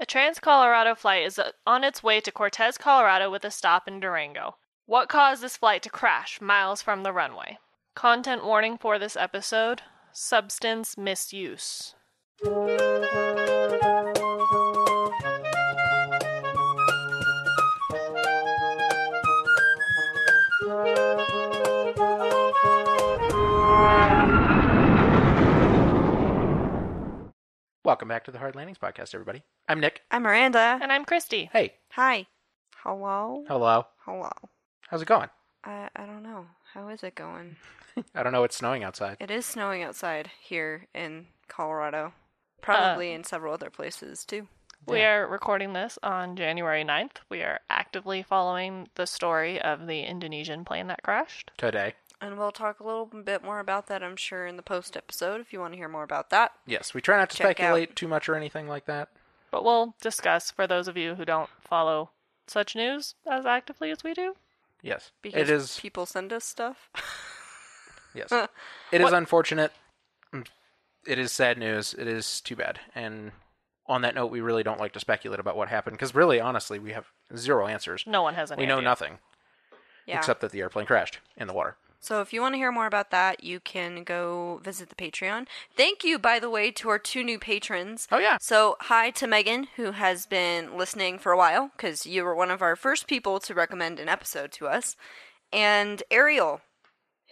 A Trans Colorado flight is uh, on its way to Cortez, Colorado with a stop in Durango. What caused this flight to crash miles from the runway? Content warning for this episode substance misuse. Welcome back to the Hard Landings podcast, everybody. I'm Nick. I'm Miranda. And I'm Christy. Hey, Hi. Hello. hello. Hello. How's it going? I I don't know. How is it going? I don't know. It's snowing outside. It is snowing outside here in Colorado. Uh, Probably in several other places too. We Yeah. are recording this on January 9th. We are actively following the story of the Indonesian plane that crashed. Today. And we'll talk a little bit more about that, I'm sure, in the post episode if you want to hear more about that. Yes, we try not to Check out- speculate too much or anything like that. But we'll discuss for those of you who don't follow such news as actively as we do. Yes, Because it is. people send us stuff. Yes, it is unfortunate. Mm, It is sad news. It is too bad. And on that note, we really don't like to speculate about what happened because, really, honestly, we have zero answers. No one has any we know idea. nothing yeah. except that the airplane crashed in the water. So if you want to hear more about that, you can go visit the Patreon. Thank you, by the way, to our two new patrons. Oh yeah, So hi to Megan, who has been listening for a while, because you were one of our first people to recommend an episode to us, and Ariel,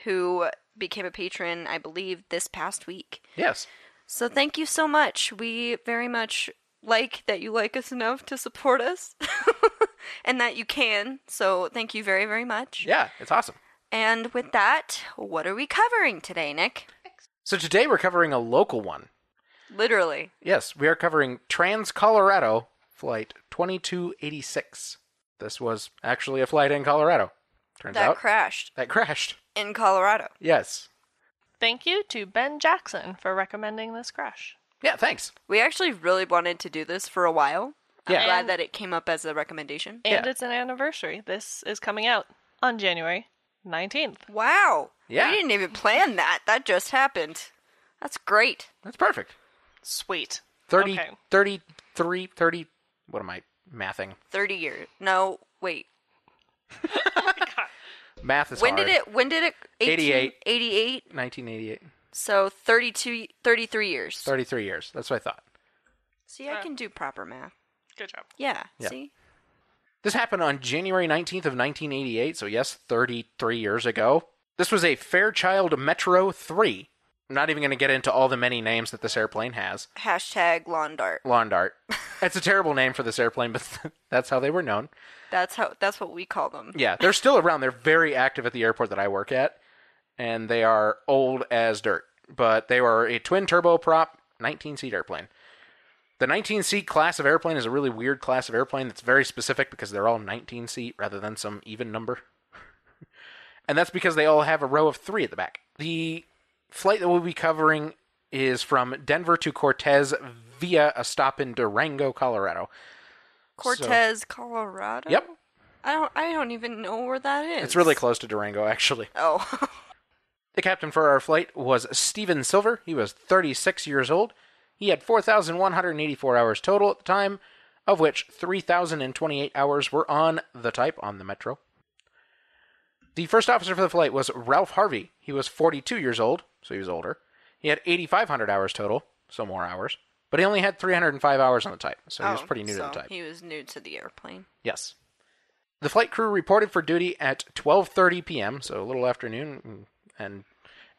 who became a patron, I believe, this past week. yes. So thank you so much. We very much like that you like us enough to support us, and that you can. So thank you very, very much. Yeah, it's awesome. And with that, what are we covering today, Nick? So today we're covering a local one. Literally. Yes, we are covering Trans Colorado Flight 2286. This was actually a flight in Colorado. Turns that out crashed that crashed. in Colorado. Yes. Thank you to Ben Jackson for recommending this crash. Yeah, thanks. We actually really wanted to do this for a while. Yeah. I'm glad And- that it came up as a recommendation. And Yeah. it's an anniversary. This is coming out on January 19th. Wow. Yeah. We didn't even plan that. That just happened. That's great. That's perfect. Sweet. 30, Okay. 33, 30, what am I mathing? 30 years. No, wait. My god. Math is when hard. did it when did it 88. 88. 1988. So 32 33 years. 33 years. That's what I thought. See, I uh, can do proper math. Good job. Yeah, Yeah. see? This happened on January 19th of 1988, so yes, 33 years ago. This was a Fairchild Metro 3. I'm not even going to get into all the many names that this airplane has. Hashtag lawn dart. Lawn dart. That's a terrible name for this airplane, but that's how they were known. That's how that's what we call them. Yeah, they're still around. They're very active at the airport that I work at, and they are old as dirt. But they were a twin turboprop 19 seat airplane. The 19 seat class of airplane is a really weird class of airplane that's very specific because they're all 19 seat rather than some even number. and that's because they all have a row of three at the back. The flight that we'll be covering is from Denver to Cortez via a stop in Durango, Colorado. Cortez, Colorado. Yep. I don't I don't even know where that is. It's really close to Durango, actually. Oh. The captain for our flight was Steven Silver. He was 36 years old. He had 4,184 hours total at the time, of which 3,028 hours were on the type on the Metro. The first officer for the flight was Ralph Harvey. He was 42 years old, so he was older. He had 8,500 hours total, so more hours, but he only had 305 hours on the type, so he was Oh, pretty new so to the type. He was new to the airplane. Yes. The flight crew reported for duty at 12:30 p.m., so a little afternoon, and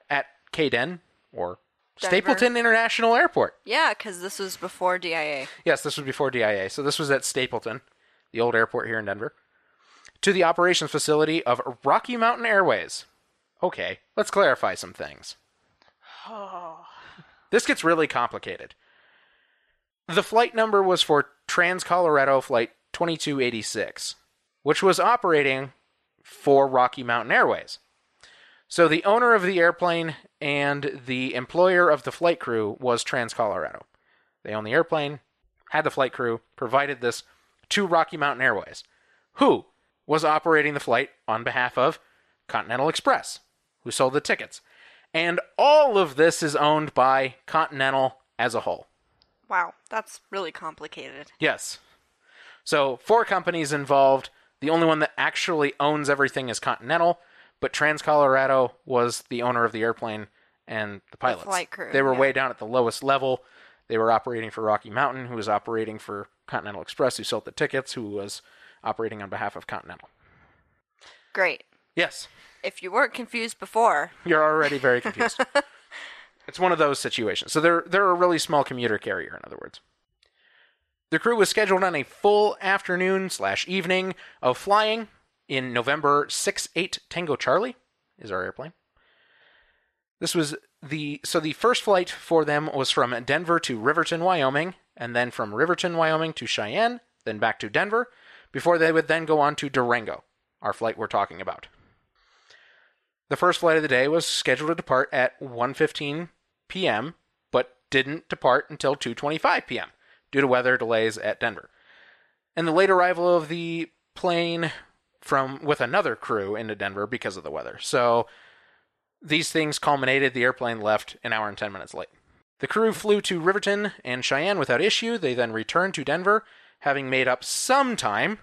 at KDEN or Denver. Stapleton International Airport. Yeah, because this was before DIA. Yes, this was before DIA, so this was at Stapleton, the old airport here in Denver, to the operations facility of Rocky Mountain Airways. Okay, let's clarify some things. Oh. This gets really complicated. The flight number was for Trans Colorado Flight 2286, which was operating for Rocky Mountain Airways. So the owner of the airplane and the employer of the flight crew was Trans Colorado. They owned the airplane, had the flight crew, provided this to Rocky Mountain Airways, who was operating the flight on behalf of Continental Express, who sold the tickets. And all of this is owned by Continental as a whole. Wow, that's really complicated. Yes. So, four companies involved. The only one that actually owns everything is Continental, but Trans Colorado was the owner of the airplane and the pilots. flight crew, they were yeah. way down at the lowest level. They were operating for Rocky Mountain, who was operating for Continental Express, who sold the tickets, who was operating on behalf of Continental. Great. Yes, If you weren't confused before, you're already very confused. it's one of those situations. So they're they're a really small commuter carrier, in other words. The crew was scheduled on a full afternoon slash evening of flying in November 6 8 Tango Charlie is our airplane. This was the so the first flight for them was from Denver to Riverton, Wyoming, and then from Riverton, Wyoming to Cheyenne, then back to Denver, before they would then go on to Durango, our flight we're talking about. The first flight of the day was scheduled to depart at 1:15 p.m., but didn't depart until 2:25 p.m. due to weather delays at Denver. And the late arrival of the plane from with another crew into Denver because of the weather. So these things culminated the airplane left an hour and 10 minutes late. The crew flew to Riverton and Cheyenne without issue. They then returned to Denver, having made up some time,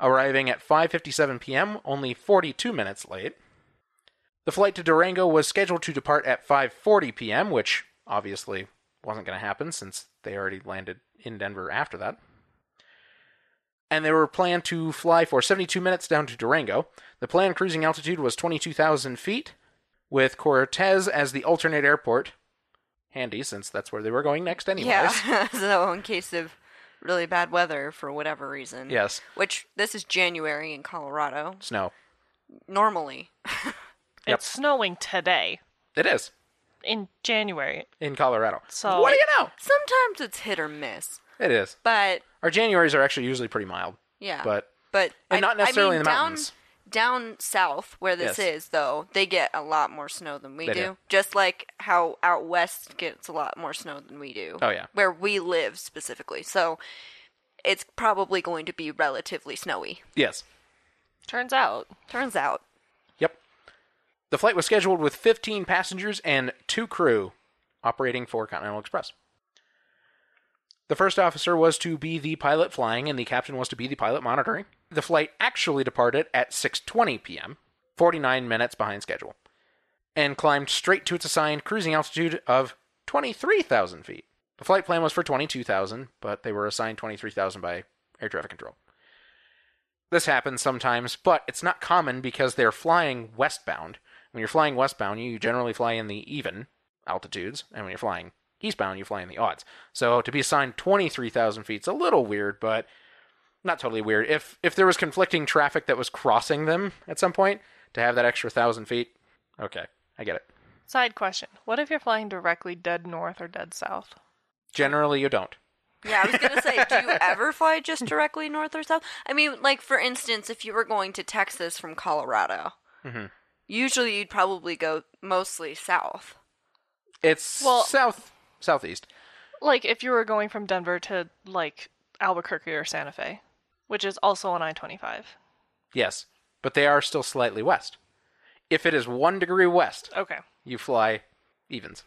arriving at 5:57 p.m., only 42 minutes late. The flight to Durango was scheduled to depart at 5:40 p.m., which obviously wasn't going to happen since they already landed in Denver after that. And they were planned to fly for 72 minutes down to Durango. The planned cruising altitude was 22,000 feet, with Cortez as the alternate airport. Handy, since that's where they were going next, anyways. yeah. so in case of really bad weather for whatever reason. Yes, Which this is January in Colorado. snow. Normally. Yep. It's snowing today It is in January. in Colorado. So- what do you know? Sometimes it's hit or miss. It is. But Our Januaries are actually usually pretty mild, yeah. but but and I- not necessarily I mean, in the down, mountains. Down south, where this Yes. is, though, they get a lot more snow than we They do. do. Just like how out west gets a lot more snow than we do. Oh, yeah. Where we live specifically. So it's probably going to be relatively snowy. yes. Turns out, Turns out. Yep. The flight was scheduled with 15 passengers and two crew operating for Continental Express. The first officer was to be the pilot flying and the captain was to be the pilot monitoring. The flight actually departed at 6:20 p.m., 49 minutes behind schedule, and climbed straight to its assigned cruising altitude of 23,000 feet. The flight plan was for 22,000, but they were assigned 23,000 by air traffic control. This happens sometimes, but it's not common because they're flying westbound. When you're flying westbound, you generally fly in the even altitudes, and when you're flying eastbound, you fly in the odds. So to be assigned 23,000 feet is a little weird, but not totally weird. If if there was conflicting traffic that was crossing them at some point, to have that extra thousand feet, okay, I get it. side question: What if you're flying directly dead north or dead south? Generally, you don't. Yeah, I was gonna say, do you ever fly just directly north or south? I mean, like for instance, if you were going to Texas from Colorado, Mhm. usually you'd probably go mostly south. It's Well- south southeast. Like if you were going from Denver to like Albuquerque or Santa Fe, which is also on I-25. Yes, but they are still slightly west. If it is one degree west, Okay. you fly evens.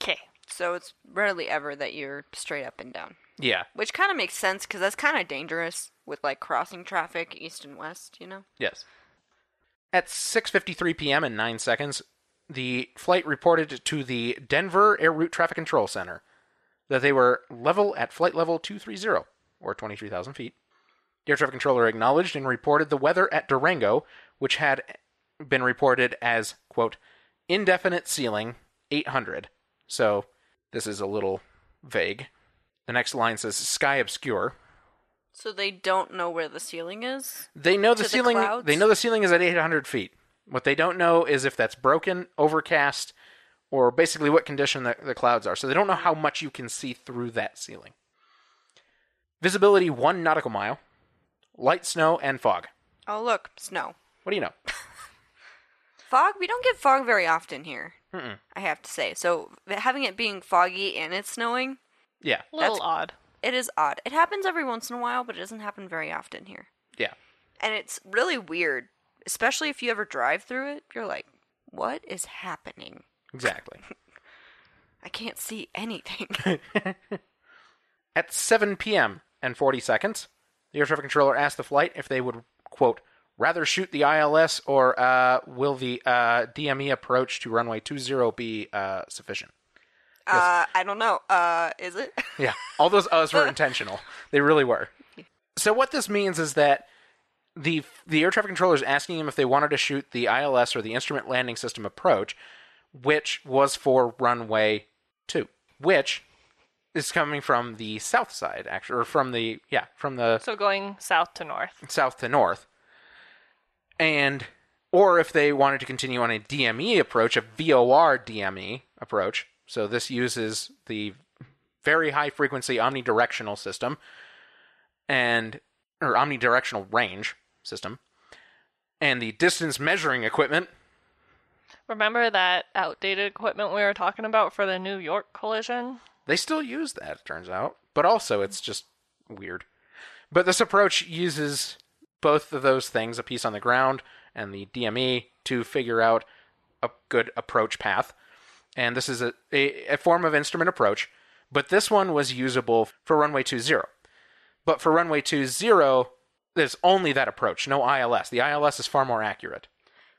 Okay. So it's rarely ever that you're straight up and down, Yeah. which kind of makes sense because that's kind of dangerous with like crossing traffic east and west. You know. Yes. At 6:53 p.m. in 9 seconds, the flight reported to the Denver Air Route Traffic Control Center that they were level at flight level 230 or 23,000 feet. The air traffic controller acknowledged and reported the weather at Durango, which had been reported as quote indefinite ceiling 800. So this is a little vague. The next line says sky obscure. So they don't know where the ceiling is. They know the To the ceiling. they know the ceiling is at 800 feet. What they don't know is if that's broken, overcast, or basically what condition the, the clouds are. So they don't know how much you can see through that ceiling. Visibility one nautical mile, light snow and fog. Oh look, snow, What do you know? fog. We don't get fog very often here. Mm-mm. I have to say. So having it being foggy and it's snowing, Yeah, A little odd. it is odd. It happens every once in a while, but it doesn't happen very often here. yeah, And it's really weird, especially if you ever drive through it. You're like, what is happening? exactly. I can't see anything. At 7 p.m. and 40 seconds, the air traffic controller asked the flight if they would, quote, rather shoot the ILS or uh, will the uh, DME approach to runway 20 be uh, sufficient? Uh, I don't know. Uh, is it? Yeah, all those us were intentional. They really were. So what this means is that the the air traffic controller is asking him if they wanted to shoot the ILS or the instrument landing system approach, which was for runway two, which is coming from the south side, actually, or from the yeah from the So going south to north. south to north, and or if they wanted to continue on a DME approach, a VOR DME approach. So this uses the very high frequency omnidirectional system and or omnidirectional range system and the distance measuring equipment. Remember that outdated equipment we were talking about for the New York collision? They still use that, it turns out, but also it's just weird. But this approach uses both of those things, a piece on the ground and the DME, to figure out a good approach path. And this is a, a, a form of instrument approach, but this one was usable for runway 20. But for runway 20, there's only that approach, no ILS. The ILS is far more accurate.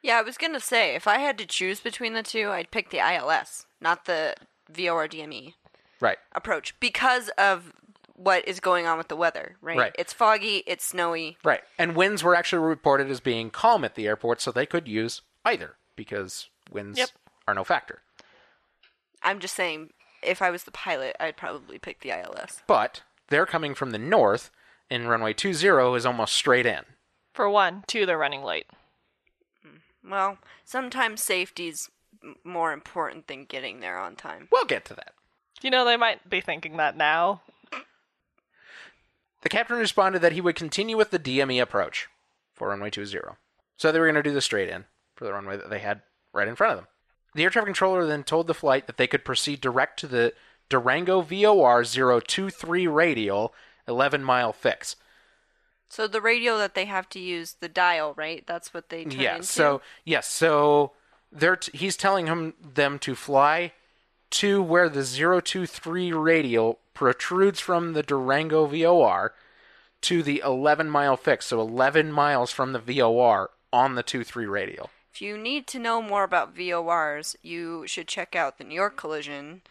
Yeah, I was gonna say if I had to choose between the two, I'd pick the ILS, not the VOR DME Right. approach, because of what is going on with the weather. Right? Right. It's foggy. It's snowy. Right. And winds were actually reported as being calm at the airport, so they could use either because winds Yep. are no factor. I'm just saying, if I was the pilot, I'd probably pick the ILS. But they're coming from the north, and runway 20 is almost straight in. For one, two, they're running late. Mm. Well, sometimes safety's m- more important than getting there on time. We'll get to that. You know, they might be thinking that now. The captain responded that he would continue with the DME approach for runway 20. So they were going to do the straight in for the runway that they had right in front of them. The air traffic controller then told the flight that they could proceed direct to the Durango VOR 023 radial 11 mile fix. So the radio that they have to use, the dial, right? That's what they turn Yes. into. So yes. So they're t- he's telling him them to fly to where the 023 radial protrudes from the Durango VOR to the 11 mile fix. So 11 miles from the VOR on the 23 radial. If you need to know more about VORs, you should check out the New York collision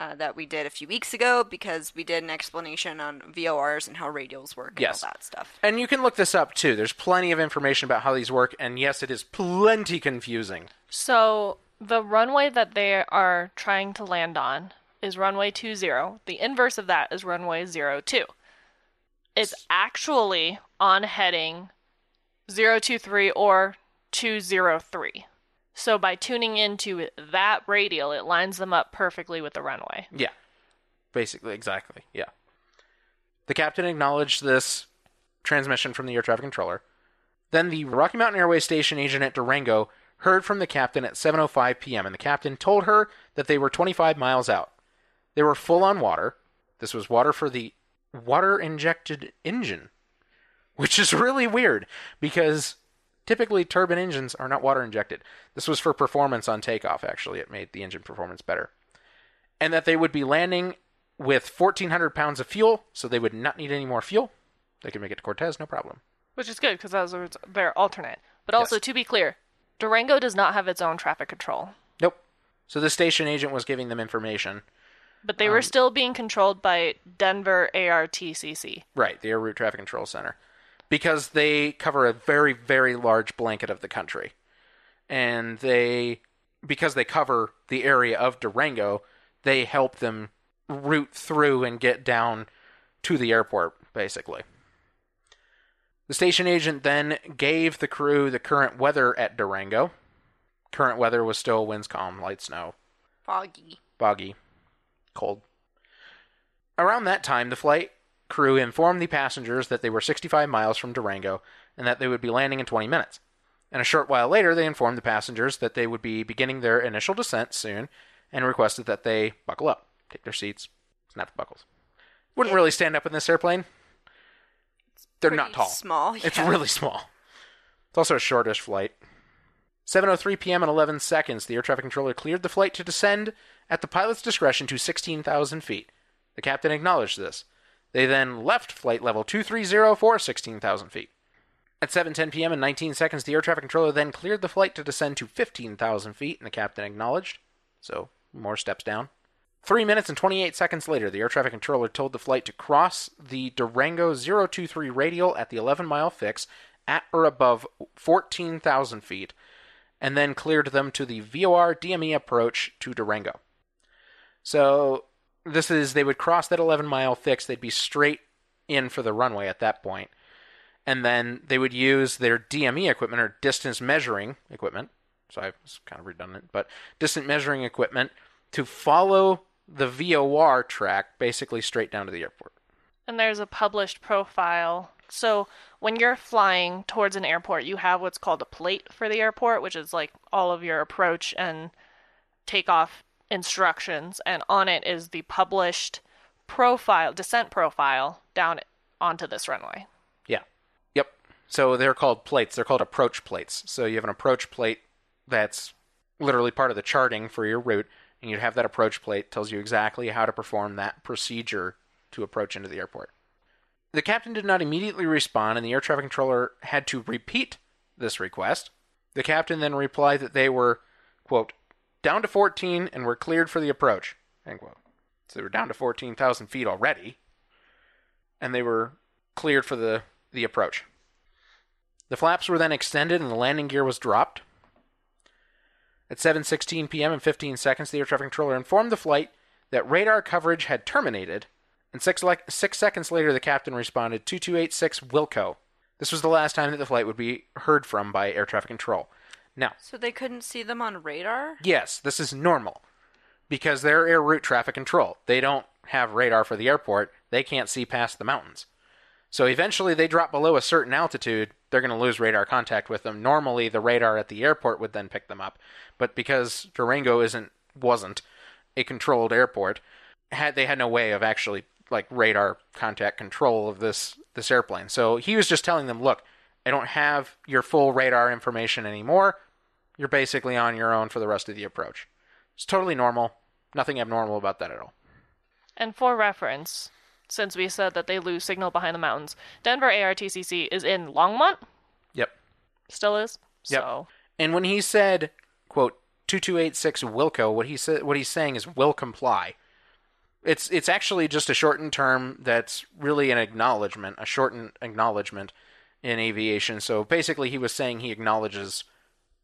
uh, that we did a few weeks ago because we did an explanation on VORs and how radials work and Yes. all that stuff. And you can look this up too. There's plenty of information about how these work, and yes, it is plenty confusing. So the runway that they are trying to land on is runway 20. The inverse of that is runway 02. It's actually on heading 023 or 203. So by tuning into that radial, it lines them up perfectly with the runway. Yeah. Basically, exactly. Yeah. The captain acknowledged this transmission from the air traffic controller. Then the Rocky Mountain Airways station agent at Durango heard from the captain at 7:05 p.m. and the captain told her that they were 25 miles out. They were full on water. This was water for the water injected engine, which is really weird because typically turbine engines are not water injected. This was for performance on takeoff actually. It made the engine performance better and that they would be landing with 1,400 pounds of fuel, so they would not need any more fuel. They could make it to Cortez, no problem. Which is good because that was their alternate. But also, Yes. to be clear, Durango does not have its own traffic control. Nope. So the station agent was giving them information. But they were um, still being controlled by Denver ARTCC. Right, the Air Route Traffic Control Center. Because they cover a very, very large blanket of the country. And they, because they cover the area of Durango, they help them route through and get down to the airport, basically. The station agent then gave the crew the current weather at Durango. Current weather was still winds calm, light snow, Foggy. foggy, cold. Around that time, the flight crew informed the passengers that they were 65 miles from Durango and that they would be landing in 20 minutes. And a short while later, they informed the passengers that they would be beginning their initial descent soon and requested that they buckle up, take their seats, snap the buckles. Wouldn't really stand up in this airplane. They're not tall. Small. It's really small. It's also a shortish flight. 7:03 p.m. and 11 seconds, the air traffic controller cleared the flight to descend at the pilot's discretion to 16,000 feet. The captain acknowledged this. They then left flight level 230 for 16,000 feet. At 7:10 p.m. and 19 seconds, the air traffic controller then cleared the flight to descend to 15,000 feet, and the captain acknowledged. So, more steps down. Three minutes and 28 seconds later, the air traffic controller told the flight to cross the Durango 023 radial at the 11 mile fix at or above 14,000 feet, and then cleared them to the VOR DME approach to Durango. So, this is, they would cross that 11 mile fix, they'd be straight in for the runway at that point, and then they would use their DME equipment or distance measuring equipment. So, I was kind of redundant, but distance measuring equipment to follow the VOR track basically straight down to the airport. And there's a published profile. So when you're flying towards an airport, you have what's called a plate for the airport, which is like all of your approach and takeoff instructions. And on it is the published profile, descent profile down onto this runway. Yeah. Yep. So they're called plates. They're called approach plates. So you have an approach plate that's literally part of the charting for your route and you'd have that approach plate tells you exactly how to perform that procedure to approach into the airport. The captain did not immediately respond, and the air traffic controller had to repeat this request. The captain then replied that they were, quote, down to 14 and were cleared for the approach, end quote. So they were down to 14,000 feet already, and they were cleared for the, the approach. The flaps were then extended and the landing gear was dropped. At 7:16 p.m. and 15 seconds, the air traffic controller informed the flight that radar coverage had terminated, and six, le- six seconds later, the captain responded 2286 Wilco. This was the last time that the flight would be heard from by air traffic control. Now, So they couldn't see them on radar? yes, this is normal because they're air route traffic control. They don't have radar for the airport. They can't see past the mountains. So eventually they drop below a certain altitude, they're going to lose radar contact with them. Normally the radar at the airport would then pick them up, but because Durango isn't wasn't a controlled airport, had they had no way of actually like radar contact control of this this airplane. So he was just telling them, "Look, I don't have your full radar information anymore. You're basically on your own for the rest of the approach." It's totally normal. Nothing abnormal about that at all. And for reference, since we said that they lose signal behind the mountains, Denver ARTCC is in Longmont, Yep. still is. Yep. So And when he said, quote, 2286 Wilco, what he said what he's saying is will comply. It's it's actually just a shortened term that's really an acknowledgement, a shortened acknowledgement in aviation. So basically he was saying he acknowledges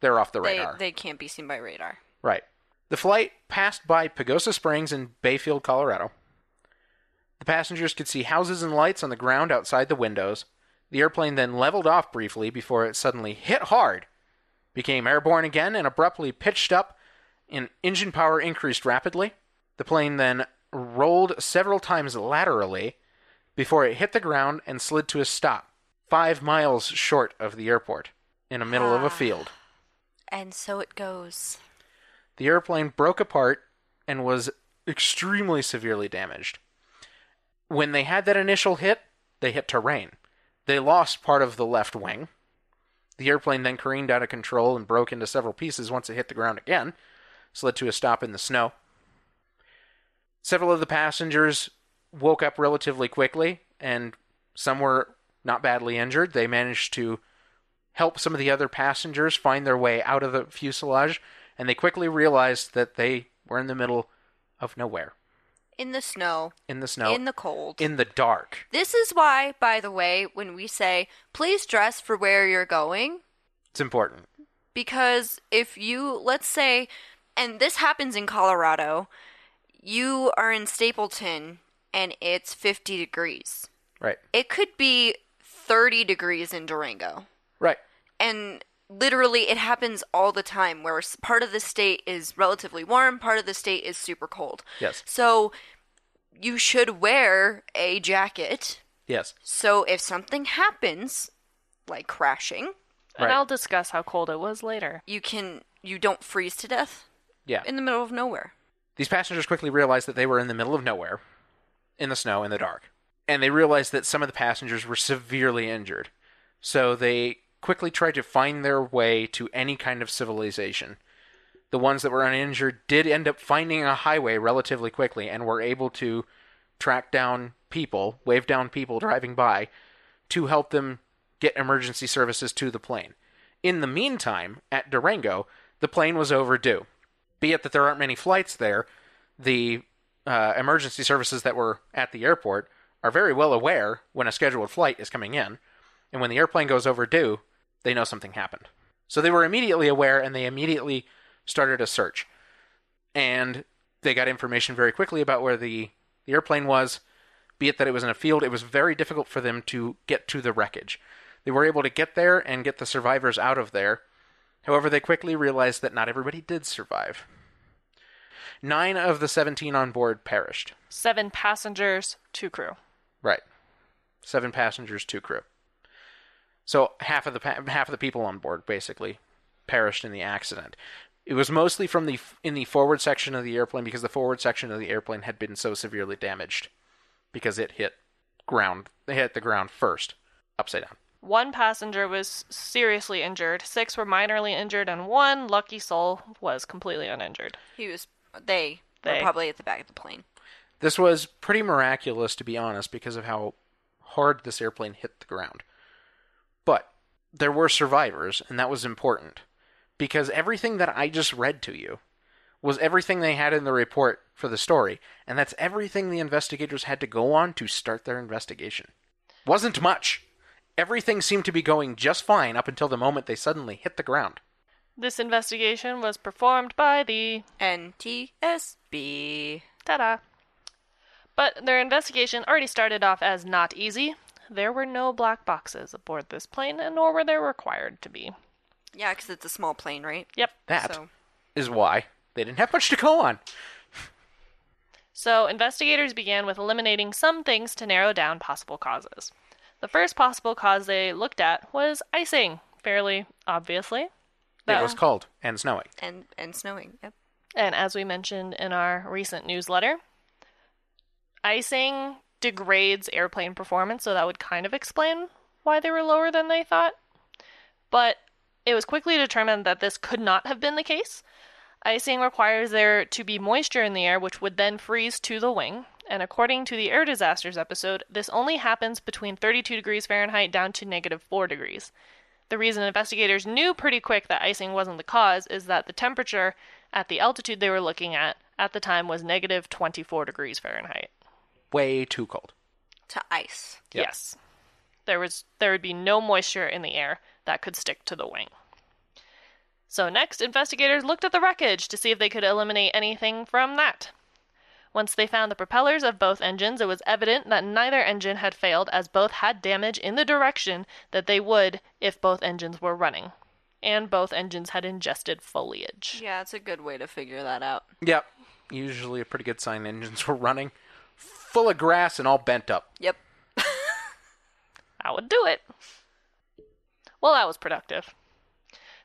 they're off the They, radar. they can't be seen by radar. Right. The flight passed by Pagosa Springs in Bayfield, Colorado. The passengers could see houses and lights on the ground outside the windows. The airplane then leveled off briefly before it suddenly hit hard, became airborne again, and abruptly pitched up, and engine power increased rapidly. The plane then rolled several times laterally before it hit the ground and slid to a stop, five miles short of the airport, in the middle of a Ah. field. And so it goes. The airplane broke apart and was extremely severely damaged. When they had that initial hit, they hit terrain. They lost part of the left wing. The airplane then careened out of control and broke into several pieces once it hit the ground again, slid to a stop in the snow. Several of the passengers woke up relatively quickly, and some were not badly injured. They managed to help some of the other passengers find their way out of the fuselage, and they quickly realized that they were in the middle of nowhere, In the snow, in the snow, in the cold. in the dark. this is why, by the way, when we say, please dress for where you're going, It's important. because if you, let's say, and this happens in Colorado, you are in Stapleton and it's 50 degrees. Right. It could be 30 degrees in Durango. Right. and literally it happens all the time where part of the state is relatively warm part of the state is super cold Yes. so you should wear a jacket Yes. so if something happens like crashing and Right. I'll discuss how cold it was later. you can you don't freeze to death Yeah. in the middle of nowhere These passengers quickly realized that they were in the middle of nowhere, in the snow, in the dark. And they realized that some of the passengers were severely injured. So they quickly tried to find their way to any kind of civilization. The ones that were uninjured did end up finding a highway relatively quickly and were able to track down people, wave down people driving by to help them get emergency services to the plane. In the meantime, at Durango, the plane was overdue. Be it that there aren't many flights there, the uh, emergency services that were at the airport are very well aware when a scheduled flight is coming in, and when the airplane goes overdue, they know something happened. So they were immediately aware and they immediately started a search. And they got information very quickly about where the, the airplane was, be it that it was in a field, it was very difficult for them to get to the wreckage. They were able to get there and get the survivors out of there. However, they quickly realized that not everybody did survive. Nine of the 17 on board perished. Seven passengers, two crew. Right. Seven passengers, two crew. So half of the half of the people on board basically perished in the accident. It was mostly from the in the forward section of the airplane because the forward section of the airplane had been so severely damaged because it hit ground. They hit the ground first, upside down. One passenger was seriously injured, six were minorly injured, and one lucky soul was completely uninjured. He was. They, They. were probably at the back of the plane. This was pretty miraculous, to be honest, because of how hard this airplane hit the ground. But there were survivors, and that was important. Because everything that I just read to you was everything they had in the report for the story, and that's everything the investigators had to go on to start their investigation. Wasn't much. Everything seemed to be going just fine up until the moment they suddenly hit the ground. This investigation was performed by the NTSB. Ta da! But their investigation already started off as not easy. There were no black boxes aboard this plane, and nor were there required to be. Yeah, because it's a small plane, right? Yep. That is So, why they didn't have much to go on. So, investigators began with eliminating some things to narrow down possible causes. The first possible cause they looked at was icing, fairly obviously. It was cold and snowing. and and snowing. Yep. And as we mentioned in our recent newsletter, icing degrades airplane performance, so that would kind of explain why they were lower than they thought. But it was quickly determined that this could not have been the case. Icing requires there to be moisture in the air, which would then freeze to the wing. And according to the air disasters episode, this only happens between 32 degrees Fahrenheit down to negative 4 degrees. The reason investigators knew pretty quick that icing wasn't the cause is that the temperature at the altitude they were looking at at the time was negative 24 degrees Fahrenheit. Way too cold. To ice. Yep. Yes. There was there would be no moisture in the air that could stick to the wing. So next, investigators looked at the wreckage to see if they could eliminate anything from that. Once they found the propellers of both engines, it was evident that neither engine had failed as both had damage in the direction that they would if both engines were running. And both engines had ingested foliage. Yeah, it's a good way to figure that out. Yep. Usually a pretty good sign engines were running. Full of grass and all bent up. Yep. I would do it. Well, that was productive.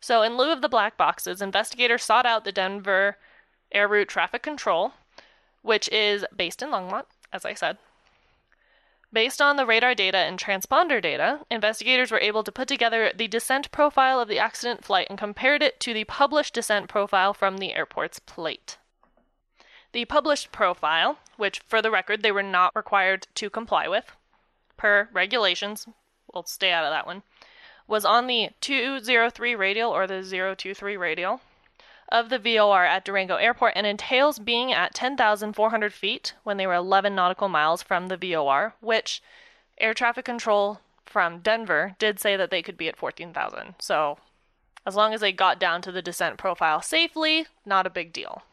So, in lieu of the black boxes, investigators sought out the Denver Air Route Traffic Control, which is based in Longmont, as I said. Based on the radar data and transponder data, investigators were able to put together the descent profile of the accident flight and compared it to the published descent profile from the airport's plate. The published profile, which for the record they were not required to comply with, per regulations, we'll stay out of that one, was on the 203 radial or the 023 radial of the VOR at Durango Airport and entails being at 10,400 feet when they were 11 nautical miles from the VOR, which air traffic control from Denver did say that they could be at 14,000. So, as long as they got down to the descent profile safely, not a big deal.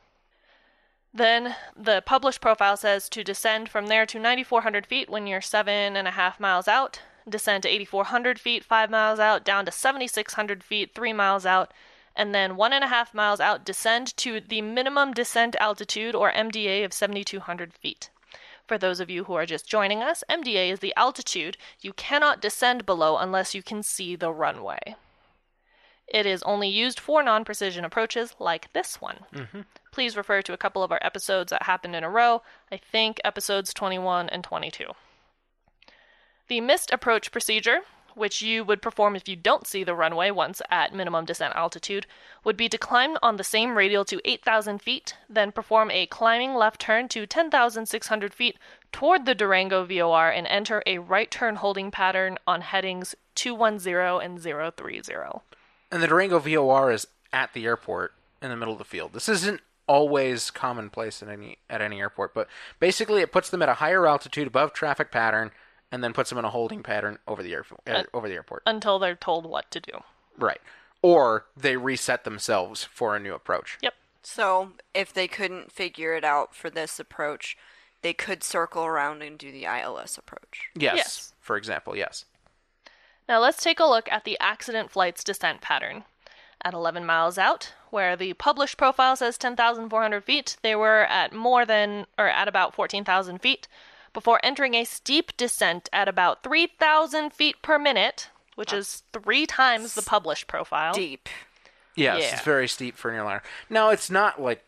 Then the published profile says to descend from there to 9,400 feet when you're seven and a half miles out, descend to 8,400 feet, five miles out, down to 7,600 feet, three miles out, and then one and a half miles out, descend to the minimum descent altitude or MDA of 7,200 feet. For those of you who are just joining us, MDA is the altitude you cannot descend below unless you can see the runway. It is only used for non precision approaches like this one. Mm-hmm. Please refer to a couple of our episodes that happened in a row. I think episodes 21 and 22. The missed approach procedure which you would perform if you don't see the runway once at minimum descent altitude, would be to climb on the same radial to 8,000 feet, then perform a climbing left turn to 10,600 feet toward the Durango VOR and enter a right turn holding pattern on headings 210 and 030. And the Durango VOR is at the airport in the middle of the field. This isn't always commonplace at any at any airport, but basically it puts them at a higher altitude above traffic pattern and then puts them in a holding pattern over the air, uh, over the airport. Until they're told what to do. Right. Or they reset themselves for a new approach. Yep. So, if they couldn't figure it out for this approach, they could circle around and do the ILS approach. Yes. Yes. For example, yes. Now let's take a look at the accident flight's descent pattern. At 11 miles out, where the published profile says 10,400 feet, they were at more than, or at about 14,000 feet, before entering a steep descent at about 3,000 feet per minute, which is three times the published profile. Deep. Yes, Yeah. it's very steep for an airliner. Now, it's not like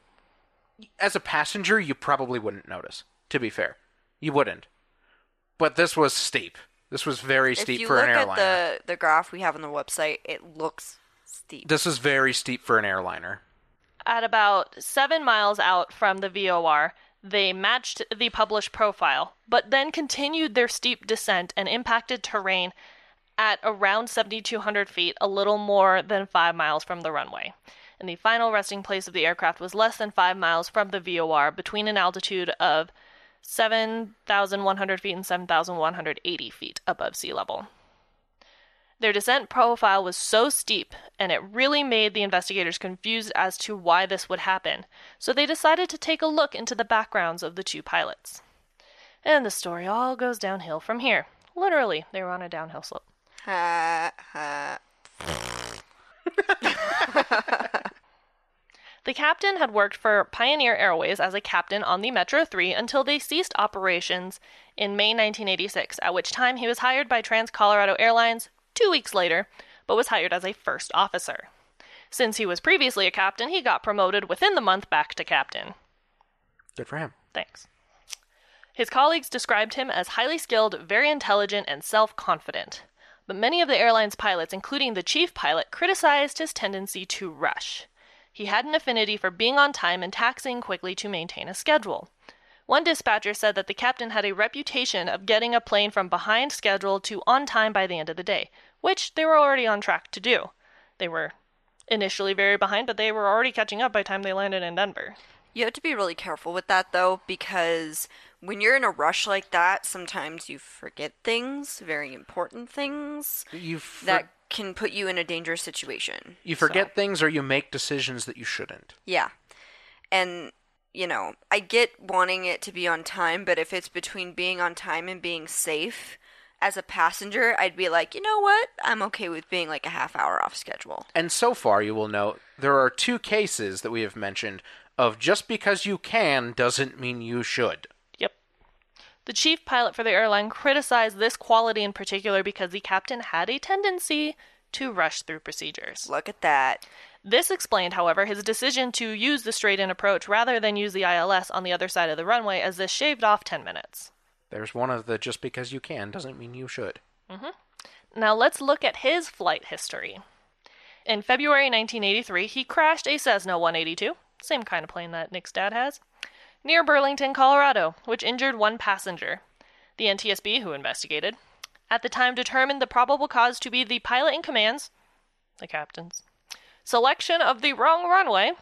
as a passenger, you probably wouldn't notice. To be fair, you wouldn't. But this was steep. This was very If steep you look at the the graph we have on the website, it looks steep. This is very steep for an airliner. At about seven miles out from the VOR, they matched the published profile, but then continued their steep descent and impacted terrain at around 7,200 feet, a little more than five miles from the runway. And the final resting place of the aircraft was less than five miles from the VOR, between an altitude of 7,100 feet and 7,180 feet above sea level. Their descent profile was so steep, and it really made the investigators confused as to why this would happen, so they decided to take a look into the backgrounds of the two pilots. And the story all goes downhill from here. Literally, they were on a downhill slope. The captain had worked for Pioneer Airways as a captain on the Metro 3 until they ceased operations in May 1986, at which time he was hired by Trans Colorado Airlines two weeks later, but was hired as a first officer. Since he was previously a captain, he got promoted within the month back to captain. Good for him. Thanks. His colleagues described him as highly skilled, very intelligent, and self confident. But many of the airline's pilots, including the chief pilot, criticized his tendency to rush. He had an affinity for being on time and taxiing quickly to maintain a schedule. One dispatcher said that the captain had a reputation of getting a plane from behind schedule to on time by the end of the day, which they were already on track to do. They were initially very behind, but they were already catching up by the time they landed in Denver. You have to be really careful with that though, because when you're in a rush like that, sometimes you forget things, very important things You for- that can put you in a dangerous situation. you forget things or you make decisions that you shouldn't. Yeah. And, you know, I get wanting it to be on time, but if it's between being on time and being safe, as a passenger, I'd be like, you know what? I'm okay with being like a half hour off schedule. And so far, you will note there are two cases that we have mentioned of just because you can doesn't mean you should. Yep. The chief pilot for the airline criticized this quality in particular because the captain had a tendency to rush through procedures. Look at that. This explained, however, his decision to use the straight in approach rather than use the ILS on the other side of the runway, as this shaved off 10 minutes. There's one of the just because you can doesn't mean you should. Mm-hmm. Now let's look at his flight history. In February 1983, he crashed a Cessna 182, same kind of plane that Nick's dad has, near Burlington, Colorado, which injured one passenger. The NTSB, who investigated, at the time determined the probable cause to be the pilot in command's, the captain's, selection of the wrong runway,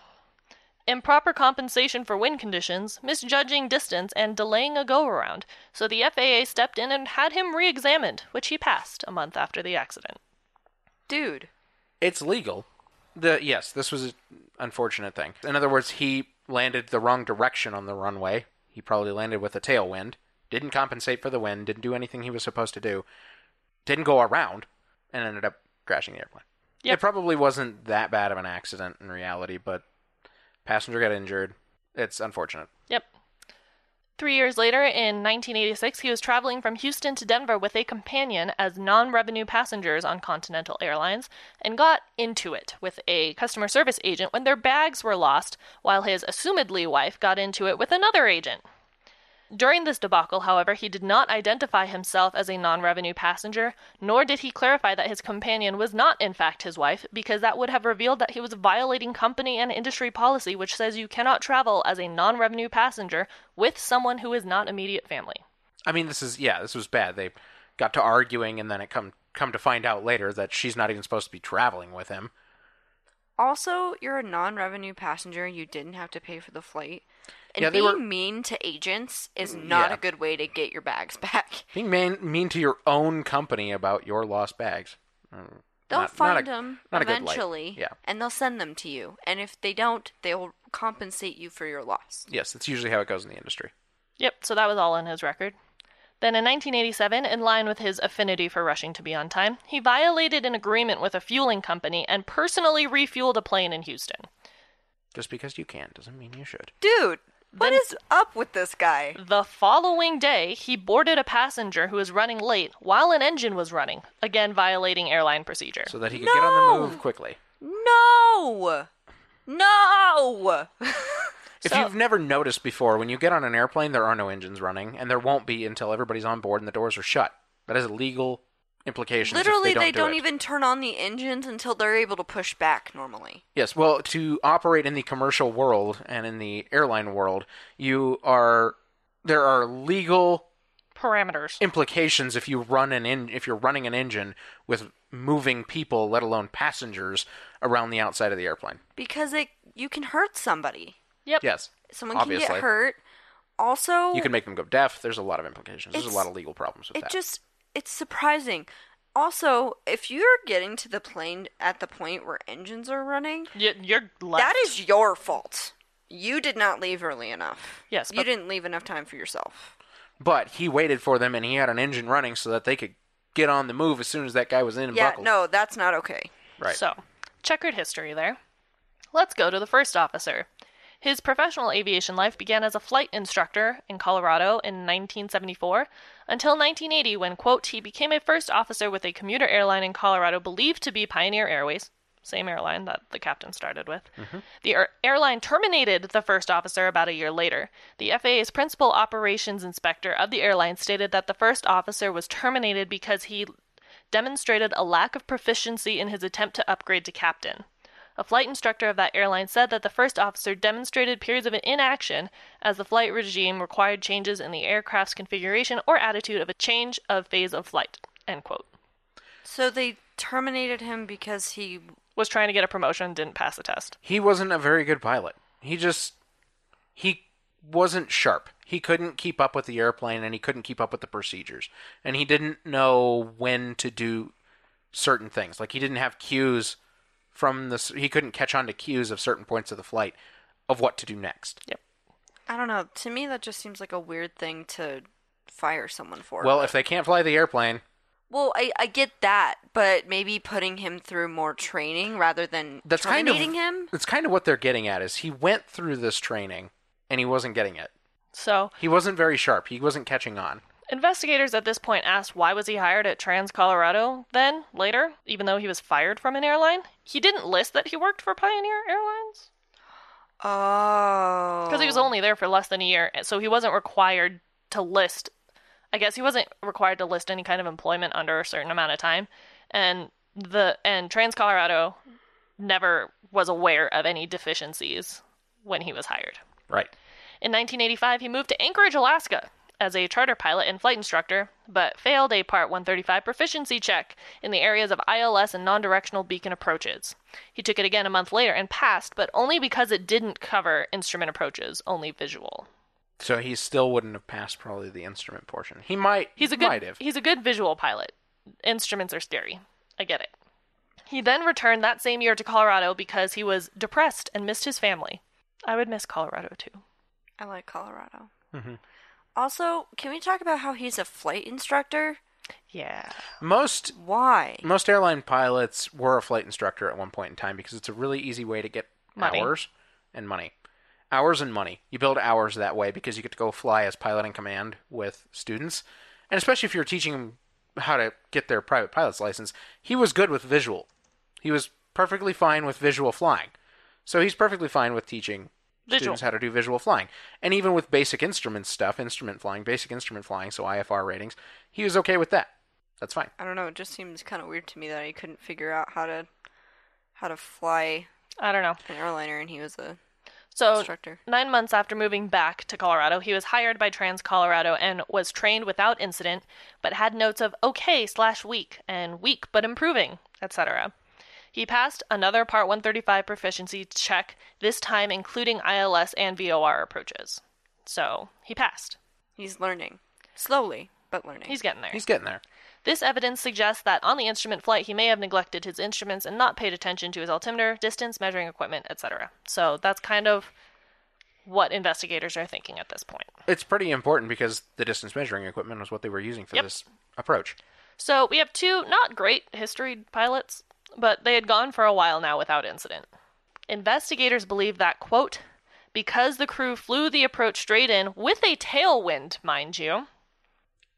improper compensation for wind conditions, misjudging distance, and delaying a go around. So the FAA stepped in and had him re examined, which he passed a month after the accident. Dude. It's legal. The yes, this was an unfortunate thing. In other words, he landed the wrong direction on the runway. He probably landed with a tailwind. Didn't compensate for the wind. Didn't do anything he was supposed to do. Didn't go around, and ended up crashing the airplane. Yep. It probably wasn't that bad of an accident in reality, but passenger got injured. It's unfortunate. Yep. Three years later, in 1986, he was traveling from Houston to Denver with a companion as non revenue passengers on Continental Airlines and got into it with a customer service agent when their bags were lost, while his assumedly wife got into it with another agent. During this debacle, however, he did not identify himself as a non revenue passenger, nor did he clarify that his companion was not, in fact, his wife, because that would have revealed that he was violating company and industry policy, which says you cannot travel as a non revenue passenger with someone who is not immediate family. I mean, this is yeah, this was bad. They got to arguing, and then it come come to find out later that she's not even supposed to be traveling with him. Also, you're a non-revenue passenger. You didn't have to pay for the flight. And Yeah, being were- mean to agents is not Yeah. a good way to get your bags back. Being mean, mean to your own company about your lost bags. Mm, They'll not- not find a- them not a good eventually, Yeah. and they'll send them to you. And if they don't, they'll compensate you for your loss. Yes, that's usually how it goes in the industry. Yep, so that was all in his record. Then in 1987, in line with his affinity for rushing to be on time, he violated an agreement with a fueling company and personally refueled a plane in Houston. Just because you can doesn't mean you should. Dude, what Then- is up with this guy? The following day, he boarded a passenger who was running late while an engine was running, again violating airline procedure. So that he could get on the move quickly. No! No! If So- you've never noticed before, when you get on an airplane, there are no engines running, and there won't be until everybody's on board and the doors are shut. That is has legal implications. Literally, they they don't, don't do it. even turn on the engines until they're able to push back normally. Yes, well, to operate in the commercial world and in the airline world, you are there are legal Parameters. implications if you run an in, if you're running an engine with moving people, let alone passengers, around the outside of the airplane. Because it you can hurt somebody. Yep. Yes, Someone can get hurt. Also, you can make them go deaf. There's a lot of implications. There's a lot of legal problems with it that. just it's surprising. Also, if you're getting to the plane at the point where engines are running, Y- you're left. that is your fault. You did not leave early enough. Yes, you but- didn't leave enough time for yourself. But he waited for them, and he had an engine running so that they could get on the move as soon as that guy was in and Yeah, buckled. no, that's not okay. right. So, checkered history there. Let's go to the first officer. His professional aviation life began as a flight instructor in Colorado in 1974 until 1980 when, quote, he became a first officer with a commuter airline in Colorado believed to be Pioneer Airways, same airline that the captain started with. Mm-hmm. The air- airline terminated the first officer about a year later. The FAA's principal operations inspector of the airline stated that the first officer was terminated because he demonstrated a lack of proficiency in his attempt to upgrade to captain. A flight instructor of that airline said that the first officer demonstrated periods of inaction as the flight regime required changes in the aircraft's configuration or attitude of a change of phase of flight. End quote. So they terminated him because he Was trying to get a promotion, didn't pass the test. he wasn't a very good pilot. He just he wasn't sharp. He couldn't keep up with the airplane and he couldn't keep up with the procedures. And he didn't know when to do certain things. Like he didn't have cues from the he couldn't catch on to cues of certain points of the flight of what to do next. Yep. I don't know. To me, that just seems like a weird thing to fire someone for. Well, if they can't fly the airplane, well, I, I get that, but maybe putting him through more training rather than that's kind of him. That's kind of what they're getting at is he went through this training and he wasn't getting it. So, He wasn't very sharp. He wasn't catching on. Investigators at this point asked why was he hired at Trans Colorado then, later, even though he was fired from an airline? He didn't list that he worked for Pioneer Airlines. Oh, because he was only there for less than a year, so he wasn't required to list. I guess he wasn't required to list any kind of employment under a certain amount of time, and the and Trans Colorado never was aware of any deficiencies when he was hired. Right. In 1985, he moved to Anchorage, Alaska as a charter pilot and flight instructor, but failed a Part 135 proficiency check in the areas of ILS and non directional beacon approaches. He took it again a month later and passed, but only because it didn't cover instrument approaches, only visual. So he still wouldn't have passed probably the instrument portion. He might. He's a might good have. he's a good visual pilot. Instruments are scary. I get it. He then returned that same year to Colorado because he was depressed and missed his family. I would miss Colorado too. I like Colorado. Mhm. Also, can we talk about how he's a flight instructor? Yeah. Most Why? most airline pilots were a flight instructor at one point in time because it's a really easy way to get Money. hours and money. Hours and money. You build hours that way because you get to go fly as pilot in command with students, and especially if you're teaching them how to get their private pilot's license. He was good with visual. He was perfectly fine with visual flying, so he's perfectly fine with teaching Visual. students how to do visual flying. And even with basic instrument stuff, instrument flying, basic instrument flying, so IFR ratings, he was okay with that. That's fine. I don't know. It just seems kind of weird to me that he couldn't figure out how to how to fly I don't know. an airliner, and he was a So, instructor. nine months after moving back to Colorado, he was hired by Trans Colorado and was trained without incident, but had notes of okay slash weak and weak but improving, etc. He passed another Part 135 proficiency check, this time including ILS and VOR approaches. So, he passed. He's learning slowly, but learning. He's getting there. He's getting there. This evidence suggests that on the instrument flight he may have neglected his instruments and not paid attention to his altimeter, distance, measuring equipment, etc. So that's kind of what investigators are thinking at this point. It's pretty important because the distance measuring equipment was what they were using for Yep. this approach. So we have two not great history pilots, but they had gone for a while now without incident. Investigators believe that, quote, because the crew flew the approach straight in with a tailwind, mind you,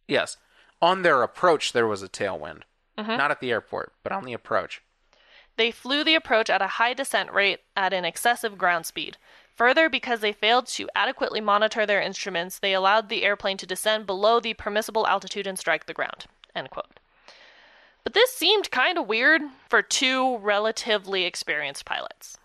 Yes. On their approach, there was a tailwind. Mm-hmm. Not at the airport, but on the approach. They flew the approach at a high descent rate at an excessive ground speed. Further, because they failed to adequately monitor their instruments, they allowed the airplane to descend below the permissible altitude and strike the ground. End quote. But this seemed kind of weird for two relatively experienced pilots.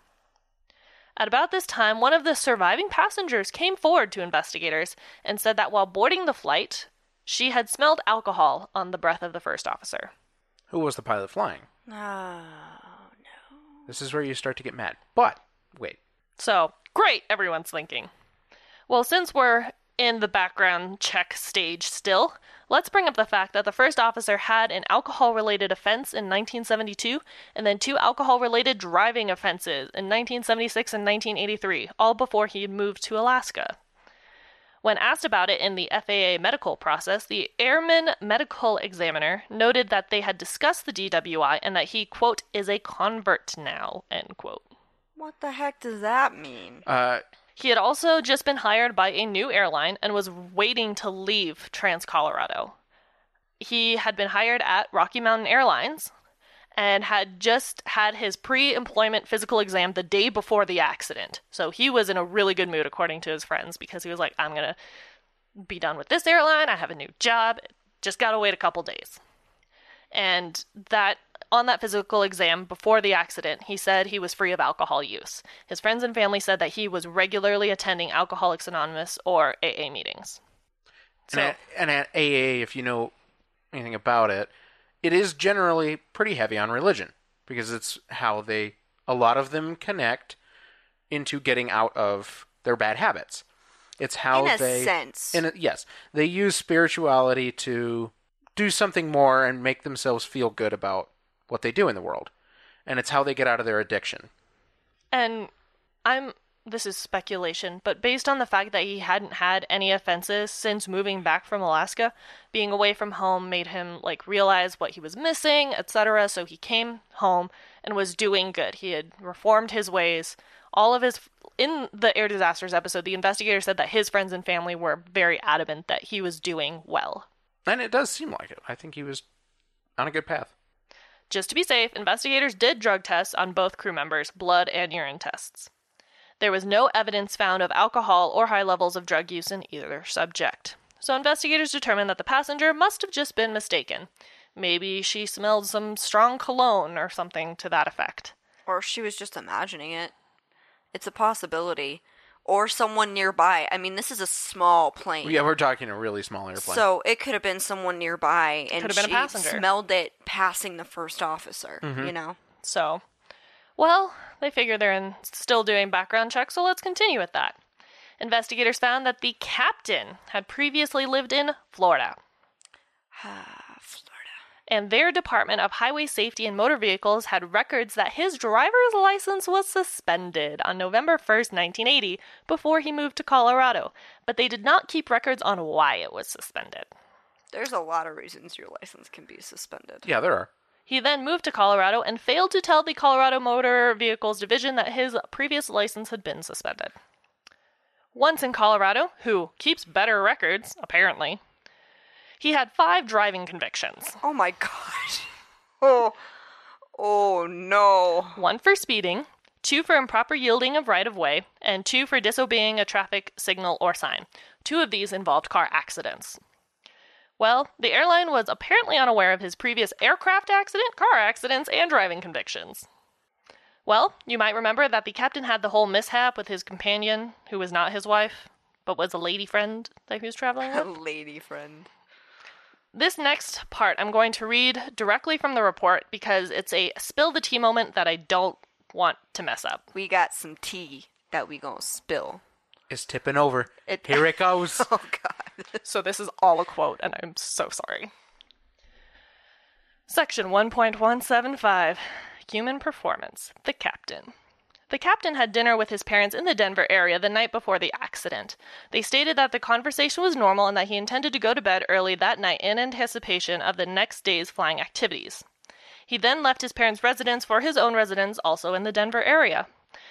At about this time, one of the surviving passengers came forward to investigators and said that while boarding the flight, she had smelled alcohol on the breath of the first officer. Who was the pilot flying? Oh, no. This is where you start to get mad. But, wait. So, great, everyone's thinking. Well, since we're in the background check stage still, let's bring up the fact that the first officer had an alcohol related offense in 1972 and then two alcohol related driving offenses in 1976 and 1983, all before he moved to Alaska. When asked about it in the FAA medical process, the airman medical examiner noted that they had discussed the DWI and that he, quote, is a convert now, end quote. what the heck does that mean? Uh, He had also just been hired by a new airline and was waiting to leave Trans Colorado. He had been hired at Rocky Mountain Airlines and had just had his pre employment physical exam the day before the accident. So he was in a really good mood, according to his friends, because he was like, I'm going to be done with this airline. I have a new job. Just got to wait a couple days. And that on that physical exam before the accident, he said he was free of alcohol use. His friends and family said that he was regularly attending Alcoholics Anonymous or AA meetings. So, and, at, and at AA, if you know anything about it, it is generally pretty heavy on religion because it's how they, a lot of them connect into getting out of their bad habits. It's how In a they, sense. in a, yes, they use spirituality to do something more and make themselves feel good about what they do in the world, and it's how they get out of their addiction. and I'm this is speculation, but based on the fact that he hadn't had any offenses since moving back from Alaska, being away from home made him like realize what he was missing, etc. So he came home and was doing good. He had reformed his ways. All of his in the air disasters episode, the investigator said that his friends and family were very adamant that he was doing well. And it does seem like it. I think he was on a good path. Just to be safe, investigators did drug tests on both crew members, blood and urine tests. There was no evidence found of alcohol or high levels of drug use in either subject. So investigators determined that the passenger must have just been mistaken. Maybe she smelled some strong cologne or something to that effect. Or she was just imagining it. It's a possibility. Or someone nearby. I mean, this is a small plane. Yeah, we're talking a really small airplane. So it could have been someone nearby, and Could have been a she passenger. smelled it passing the first officer. Mm-hmm. You know, So, well, they figure they're in, still doing background checks, so let's continue with that. Investigators found that the captain had previously lived in Florida. Florida. and their Department of Highway Safety and Motor Vehicles had records that his driver's license was suspended on November 1st, 1980, before he moved to Colorado, but they did not keep records on why it was suspended. There's a lot of reasons your license can be suspended. yeah, there are. He then moved to Colorado and failed to tell the Colorado Motor Vehicles Division that his previous license had been suspended. Once in Colorado, who keeps better records, apparently, he had five driving convictions. Oh my god. Oh, oh no. one for speeding, two for improper yielding of right of way, and two for disobeying a traffic signal or sign. Two of these involved car accidents. Well, the airline was apparently unaware of his previous aircraft accident, car accidents, and driving convictions. Well, you might remember that the captain had the whole mishap with his companion, who was not his wife, but was a lady friend that he was traveling with. A lady friend. This next part I'm going to read directly from the report because it's a spill the tea moment that I don't want to mess up. We got some tea that we gonna spill. It's tipping over. It- Here it goes. Oh god. So this is all a quote, and I'm so sorry. Section 1.175 Human Performance The Captain. The captain had dinner with his parents in the Denver area the night before the accident. They stated that the conversation was normal and that he intended to go to bed early that night in anticipation of the next day's flying activities. He then left his parents' residence for his own residence, also in the Denver area.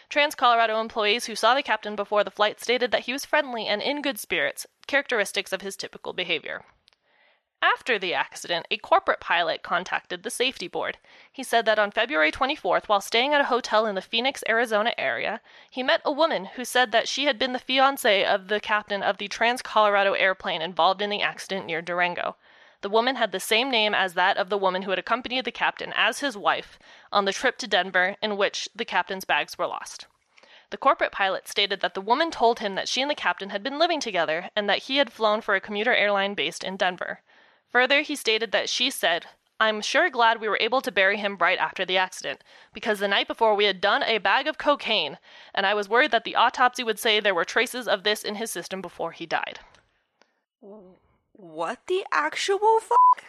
Trans Colorado employees who saw the captain before the flight stated that he was friendly and in good spirits, characteristics of his typical behavior. After the accident, a corporate pilot contacted the safety board. He said that on February 24th, while staying at a hotel in the Phoenix, Arizona area, he met a woman who said that she had been the fiancee of the captain of the Trans Colorado airplane involved in the accident near Durango. The woman had the same name as that of the woman who had accompanied the captain as his wife on the trip to Denver in which the captain's bags were lost. The corporate pilot stated that the woman told him that she and the captain had been living together and that he had flown for a commuter airline based in Denver. Further, he stated that she said, I'm sure glad we were able to bury him right after the accident, because the night before we had done a bag of cocaine, and I was worried that the autopsy would say there were traces of this in his system before he died. What the actual fuck?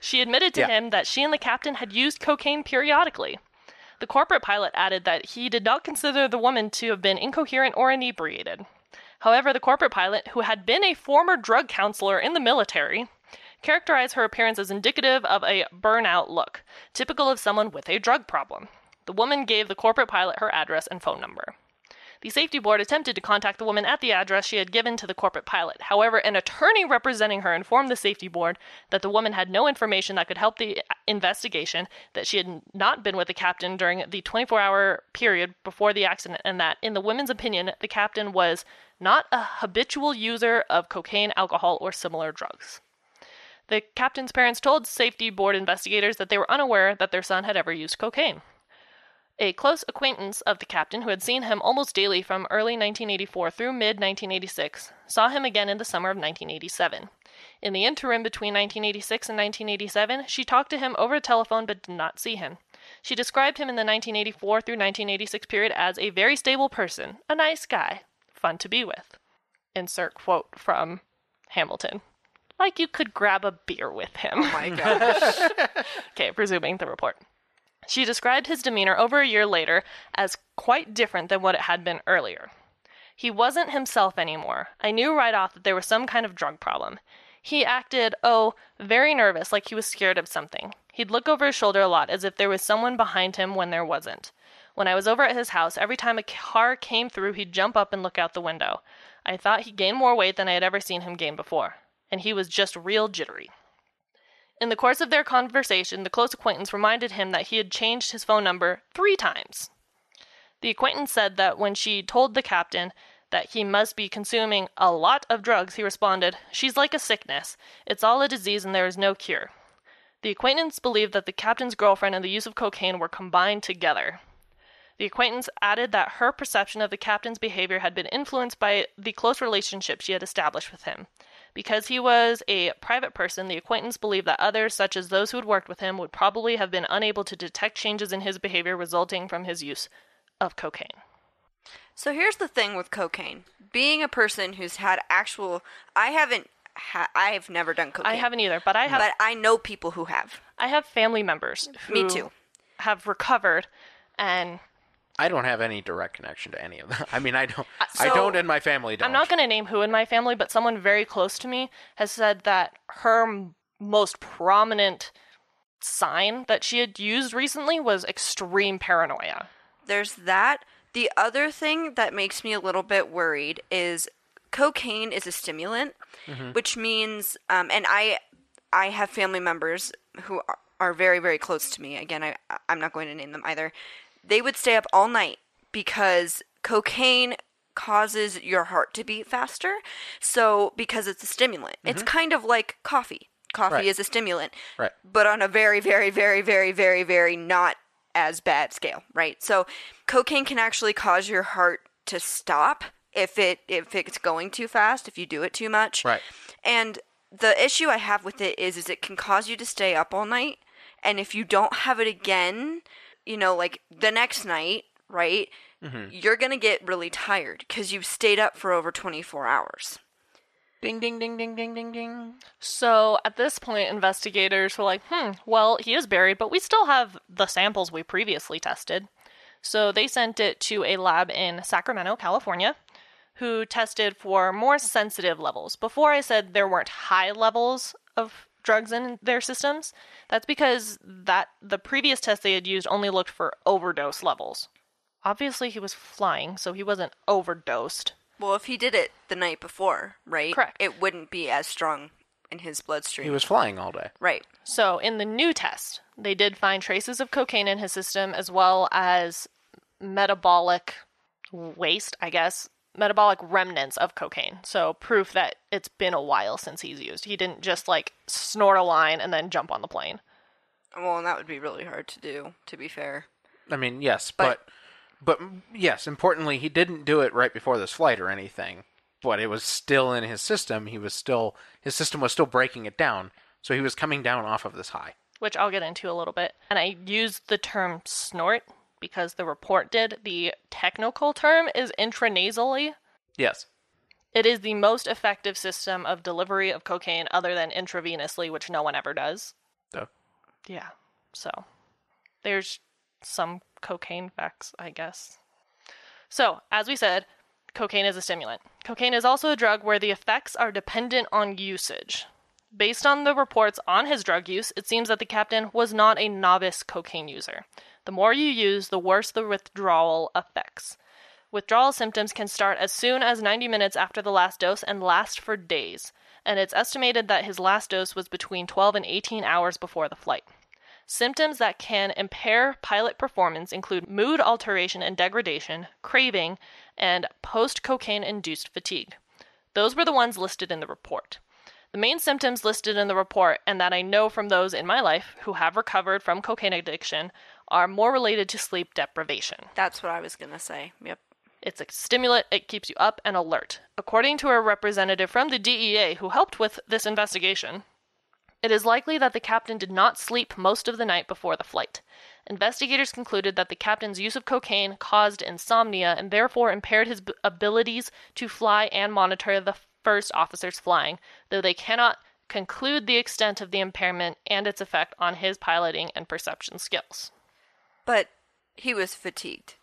She admitted to Yeah. him that she and the captain had used cocaine periodically. The corporate pilot added that he did not consider the woman to have been incoherent or inebriated. However, the corporate pilot, who had been a former drug counselor in the military, characterized her appearance as indicative of a burnout look, typical of someone with a drug problem. The woman gave the corporate pilot her address and phone number. The safety board attempted to contact the woman at the address she had given to the corporate pilot. However, an attorney representing her informed the safety board that the woman had no information that could help the investigation, that she had not been with the captain during the 24 hour period before the accident, and that, in the woman's opinion, the captain was not a habitual user of cocaine, alcohol, or similar drugs. The captain's parents told safety board investigators that they were unaware that their son had ever used cocaine. A close acquaintance of the captain, who had seen him almost daily from early 1984 through mid 1986, saw him again in the summer of 1987. In the interim between 1986 and 1987, she talked to him over the telephone but did not see him. She described him in the 1984 through 1986 period as a very stable person, a nice guy, fun to be with. Insert quote from Hamilton. Like you could grab a beer with him. Oh my gosh. Okay, presuming the report. She described his demeanor over a year later as quite different than what it had been earlier. He wasn't himself anymore. I knew right off that there was some kind of drug problem. He acted, oh, very nervous, like he was scared of something. He'd look over his shoulder a lot, as if there was someone behind him when there wasn't. When I was over at his house, every time a car came through, he'd jump up and look out the window. I thought he gained more weight than I had ever seen him gain before, and he was just real jittery. In the course of their conversation, the close acquaintance reminded him that he had changed his phone number three times. The acquaintance said that when she told the captain that he must be consuming a lot of drugs, he responded, She's like a sickness. It's all a disease and there is no cure. The acquaintance believed that the captain's girlfriend and the use of cocaine were combined together. The acquaintance added that her perception of the captain's behavior had been influenced by the close relationship she had established with him. Because he was a private person, the acquaintance believed that others, such as those who had worked with him, would probably have been unable to detect changes in his behavior resulting from his use of cocaine. So here's the thing with cocaine. Being a person who's had actual, I haven't, ha- I've never done cocaine. I haven't either, but I have but I know people who have. I have family members who Me too. have recovered and I don't have any direct connection to any of them. I mean, I don't. I don't, and my family don't. I'm not going to name who in my family, but someone very close to me has said that her m- most prominent sign that she had used recently was extreme paranoia. There's that. The other thing that makes me a little bit worried is cocaine is a stimulant, which means, um, and I, I have family members who are, are very, very close to me. Again, I, I'm not going to name them either. They would stay up all night because cocaine causes your heart to beat faster. So, because it's a stimulant, it's mm-hmm. kind of like coffee. Coffee Right. is a stimulant, Right. but on a very, very, very, very, very, very not as bad scale, right? So, cocaine can actually cause your heart to stop if it if it's going too fast, if you do it too much. Right. And the issue I have with it is is it can cause you to stay up all night and if you don't have it again, you know, like the next night, right? You're going to get really tired cuz you've stayed up for over 24 hours. Ding ding ding ding ding ding ding. So at this point, investigators were like, hmm, well, he is buried, but we still have the samples we previously tested. So they sent it to a lab in Sacramento, California, who tested for more sensitive levels. Before I said there weren't high levels of drugs in their systems, that's because that the previous test they had used only looked for overdose levels. Obviously, he was flying, so he wasn't overdosed. Well, if he did it the night before, right? Correct. It wouldn't be as strong in his bloodstream. He was flying all day. right. So, in the new test, they did find traces of cocaine in his system as well as metabolic waste, I guess, metabolic remnants of cocaine. So, proof that it's been a while since he's used. He didn't just like snort a line and then jump on the plane. Well, and that would be really hard to do, to be fair. I mean, yes, but but mm, yes, importantly, he didn't do it right before this flight or anything. But it was still in his system. He was still his system was still breaking it down, so he was coming down off of this high. which I'll get into a little bit. And I used the term snort because the report did. The technical term is intranasally. Yes. It is the most effective system of delivery of cocaine other than intravenously, which no one ever does. So, Yeah. So there's some cocaine facts, I guess. So, as we said, cocaine is a stimulant. Cocaine is also a drug where the effects are dependent on usage. Based on the reports on his drug use, it seems that the captain was not a novice cocaine user. The more you use, the worse the withdrawal effects. Withdrawal symptoms can start as soon as 90 minutes after the last dose and last for days, and it's estimated that his last dose was between 12 and 18 hours before the flight. Symptoms that can impair pilot performance include mood alteration and degradation, craving, and post cocaine induced fatigue. Those were the ones listed in the report. The main symptoms listed in the report, and that I know from those in my life who have recovered from cocaine addiction, are more related to sleep deprivation. That's what I was going to say. Yep. It's a stimulant, it keeps you up and alert. According to a representative from the DEA who helped with this investigation, it is likely that the captain did not sleep most of the night before the flight. Investigators concluded that the captain's use of cocaine caused insomnia and therefore impaired his b- abilities to fly and monitor the first officers flying, though they cannot conclude the extent of the impairment and its effect on his piloting and perception skills. But he was fatigued.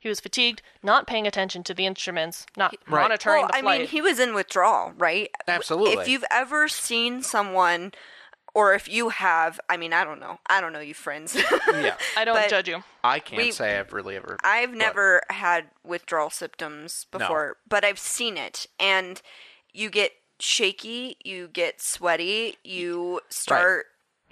He was fatigued, not paying attention to the instruments, not Right. monitoring well, the I flight. mean, he was in withdrawal, right? Absolutely. If you've ever seen someone, or if you have, I mean, I don't know. I don't know you friends. yeah. I don't but- judge you. I can't We- say I've really ever. I've but- never had withdrawal symptoms before, but I've seen it. And you get shaky, you get sweaty, you start,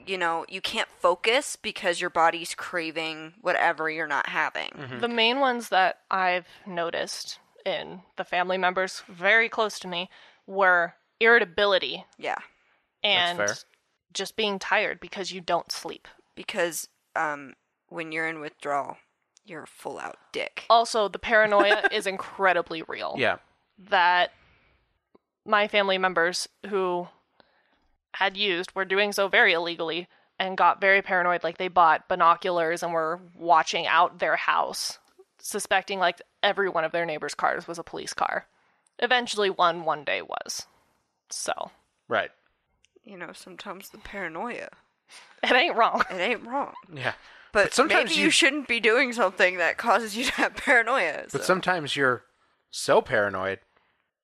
you know, you can't focus because your body's craving whatever you're not having. Mm-hmm. The main ones that I've noticed in the family members very close to me were irritability Yeah. and fair. just being tired because you don't sleep. Because um, when you're in withdrawal, you're a full out dick. Also, the paranoia is incredibly real. Yeah. That my family members who had used were doing so very illegally and got very paranoid like they bought binoculars and were watching out their house suspecting like every one of their neighbors cars was a police car eventually one one day was so Right. You know, sometimes the paranoia, it ain't wrong it ain't wrong. Yeah. But, sometimes maybe you... you- shouldn't be doing something that causes you to have paranoia. But sometimes you're so paranoid,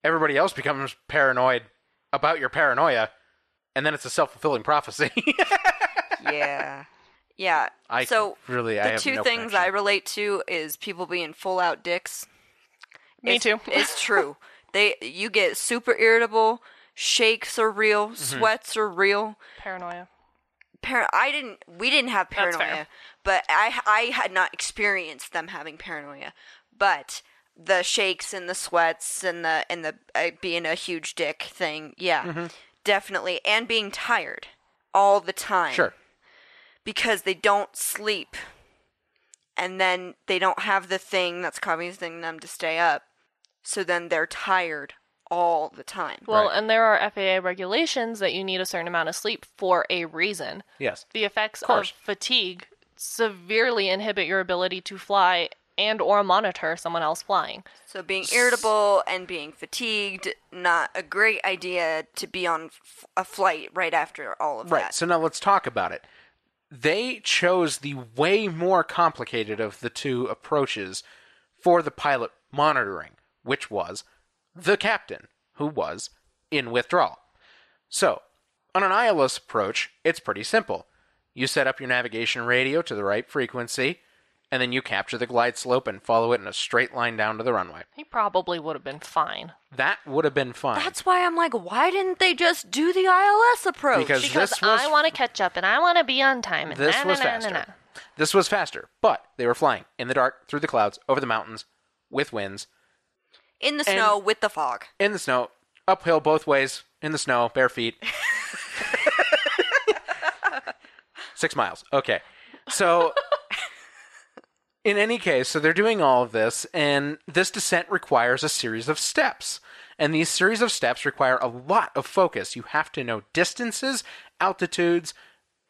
everybody else becomes paranoid about your paranoia, and then it's a self fulfilling prophecy. yeah. Yeah. I so really, I the have two no things I relate to is people being full out dicks. Me It's- too. it's true. They you get super irritable, shakes are real, Mm-hmm. sweats are real. paranoia par- I didn't. We didn't have That's fair. paranoia, but I I had not experienced them having paranoia. But the shakes and the sweats and the and the uh, being a huge dick thing, yeah, Mm-hmm. Definitely, and being tired all the time. Sure. because they don't sleep and then they don't have the thing that's causing them to stay up so then they're tired all the time Well, Right. and there are FAA regulations that you need a certain amount of sleep for a reason. Yes. The effects of, course. fatigue severely inhibit your ability to fly and or monitor someone else flying. so being irritable and being fatigued not a great idea to be on f- a flight right after all of Right. that Right. So now let's talk about it. They chose the way more complicated of the two approaches for the pilot monitoring, which was the captain, who was in withdrawal. So, on an ILS approach, it's pretty simple. You set up your navigation radio to the right frequency, and then you capture the glide slope and follow it in a straight line down to the runway. He probably would have been fine. That would have been fine. that's why i'm like why didn't they just do the ils approach Because Because this was I want to catch up and I want to be on time. And This na, was na, na, faster. na, na. This was faster, but they were flying in the dark, through the clouds, over the mountains, with winds, in the snow with the fog in the snow, uphill both ways, in the snow, bare feet. Six miles. Okay. So, in any case, so they're doing all of this, and this descent requires a series of steps. And these series of steps require a lot of focus. You have to know distances, altitudes,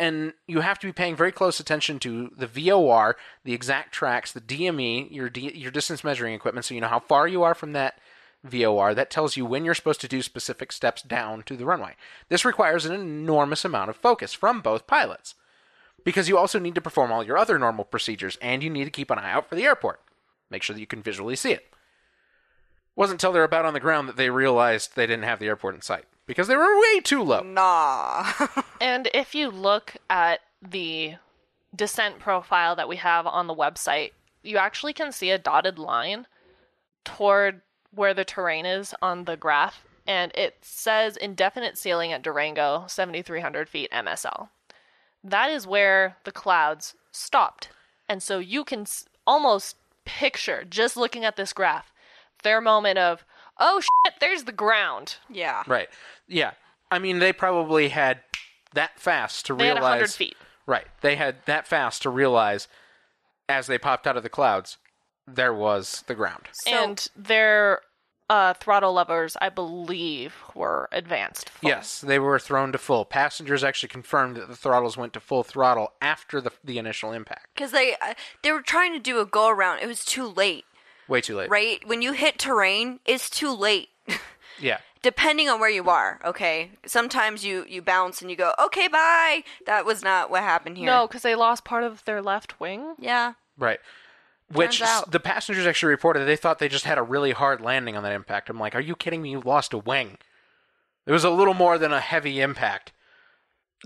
and you have to be paying very close attention to the VOR, the exact tracks, the DME, your D, your distance measuring equipment, so you know how far you are from that VOR. That tells you when you're supposed to do specific steps down to the runway. This requires an enormous amount of focus from both pilots because you also need to perform all your other normal procedures and you need to keep an eye out for the airport. Make sure that you can visually see it. Wasn't until they're about on the ground that they realized they didn't have the airport in sight because they were way too low. nah And if you look at the descent profile that we have on the website, you actually can see a dotted line toward where the terrain is on the graph, and it says indefinite ceiling at Durango, 7,300 feet MSL. That is where the clouds stopped. And so you can s- almost picture, just looking at this graph, their moment of, oh shit, there's the ground. yeah Right. Yeah. I mean, they probably had that fast to They had realize. 100 feet. Right. They had that fast to realize as they popped out of the clouds, there was the ground. So- and their uh, throttle levers, I believe, were advanced. full. Yes, they were thrown to full. Passengers actually confirmed that the throttles went to full throttle after the, the initial impact. because they uh, they were trying to do a go around it was too late Way too late. right when you hit terrain it's too late Yeah. depending on where you are okay sometimes you you bounce and you go okay bye that was not what happened here No, because they lost part of their left wing. yeah Right. Which the passengers actually reported that they thought they just had a really hard landing on that impact. I'm like, are you kidding me? You lost a wing. It was a little more than a heavy impact.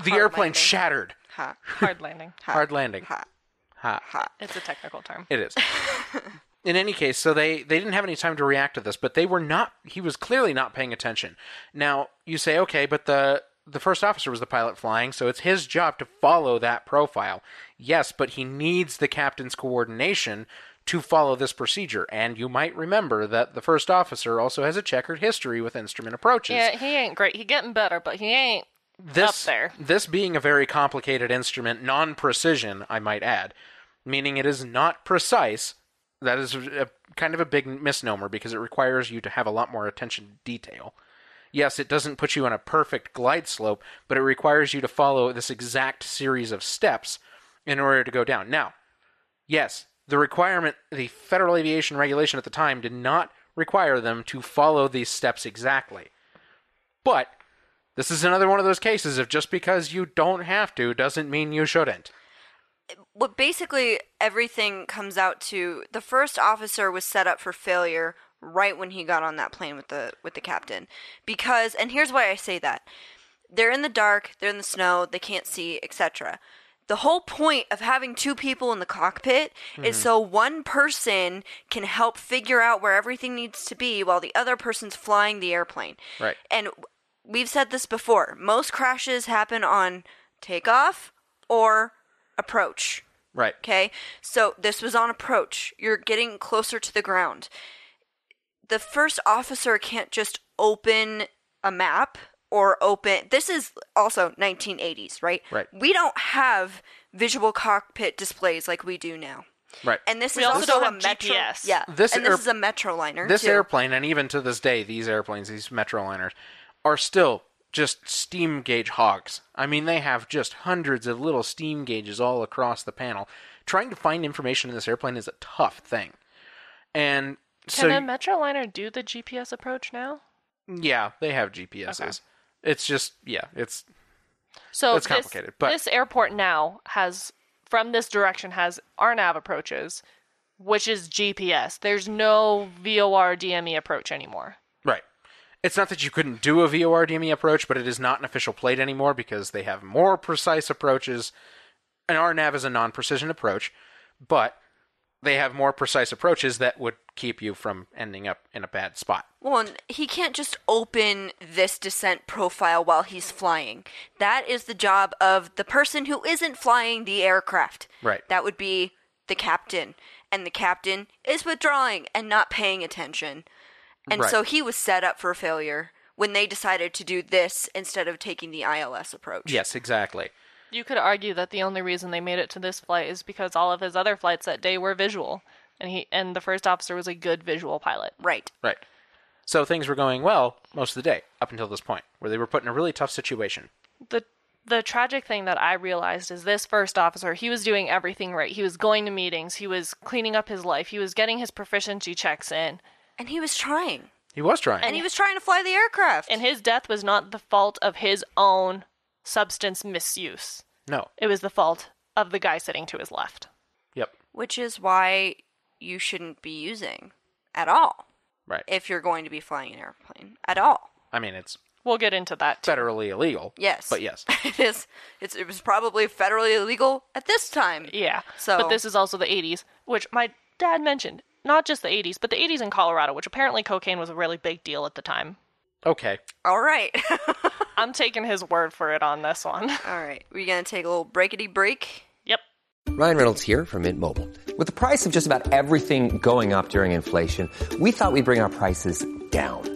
The Hard airplane landing. shattered. ha Hard landing. Hard landing. ha Ha. ha It's a technical term. It is. In any case, so they they didn't have any time to react to this, but they were not. He was clearly not paying attention. Now you say, okay, but the the first officer was the pilot flying, so it's his job to follow that profile. Yes, but he needs the captain's coordination to follow this procedure. And you might remember that the first officer also has a checkered history with instrument approaches. Yeah, he ain't great. He getting better, but he ain't. this up there. this being a very complicated instrument, non-precision, I might add, meaning it is not precise. That is a, kind of a big misnomer because it requires you to have a lot more attention to detail. Yes, it doesn't put you on a perfect glide slope, but it requires you to follow this exact series of steps in order to go down. Now, yes, the requirement, the Federal Aviation Regulation at the time did not require them to follow these steps exactly. But this is another one of those cases of just because you don't have to doesn't mean you shouldn't. what basically everything comes out to the first officer was set up for failure right when he got on that plane with the with the captain because and here's why I say that they're in the dark they're in the snow they can't see etc the whole point of having two people in the cockpit is mm-hmm. so one person can help figure out where everything needs to be while the other person's flying the airplane Right. and we've said this before most crashes happen on takeoff or approach. Right. Okay, so this was on approach. You're getting closer to the ground. The first officer can't just open a map or open. This is also 1980s, right? Right. We don't have visual cockpit displays like we do now. Right. And this We is also also don't a have metro. GPS. Yeah, This and this air- is a Metroliner. this too. airplane, and even to this day, these airplanes, these Metroliners, are still just steam gauge hogs. I mean, they have just hundreds of little steam gauges all across the panel. Trying to find information in this airplane is a tough thing. And so, Can a Metroliner do the GPS approach now? yeah, they have GPSs. It's just, yeah, it's So It's this- complicated, but- this airport now has from this direction has RNAV approaches, which is GPS. There's no VOR DME approach anymore. Right. It's not that you couldn't do a VOR DME approach, but it is not an official plate anymore because they have more precise approaches. An RNAV is a non precision approach, but they have more precise approaches that would keep you from ending up in a bad spot. Well, and he can't just open this descent profile while he's flying. That is the job of the person who isn't flying the aircraft. Right. That would be the captain. And the captain is withdrawing and not paying attention. And Right. so he was set up for failure when they decided to do this instead of taking the ILS approach. Yes, exactly. You could argue that the only reason they made it to this flight is because all of his other flights that day were visual, and he and the first officer was a good visual pilot. Right. Right. So things were going well most of the day up until this point, where they were put in a really tough situation. the the tragic thing that I realized is this first officer, he was doing everything right. He was going to meetings, he was cleaning up his life, he was getting his proficiency checks in. And he was trying. He was trying. And he was trying to fly the aircraft. And his death was not the fault of his own substance misuse. no. It was the fault of the guy sitting to his left. Yep. which is why you shouldn't be using at all Right. if you're going to be flying an airplane at all. I mean, it's We'll get into that. Too. federally illegal. Yes, But yes. it is. It's it was probably federally illegal at this time. Yeah. So- but this is also the 80s, which my dad mentioned. Not just the 80s, but the 80s in Colorado, which apparently cocaine was a really big deal at the time. Okay. All right, I'm taking his word for it on this one. all right. We're gonna take a little breakity break. yep. Ryan Reynolds here from Mint Mobile. With the price of just about everything going up during inflation, we thought we'd bring our prices down.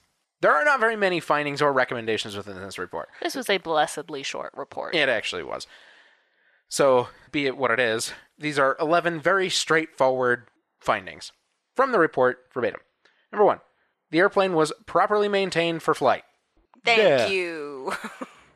There are not very many findings or recommendations within this report. This was a blessedly short report. It actually was. So, be it what it is, these are 11 very straightforward findings from the report verbatim. Number one, the airplane was properly maintained for flight. Thank Yeah. you.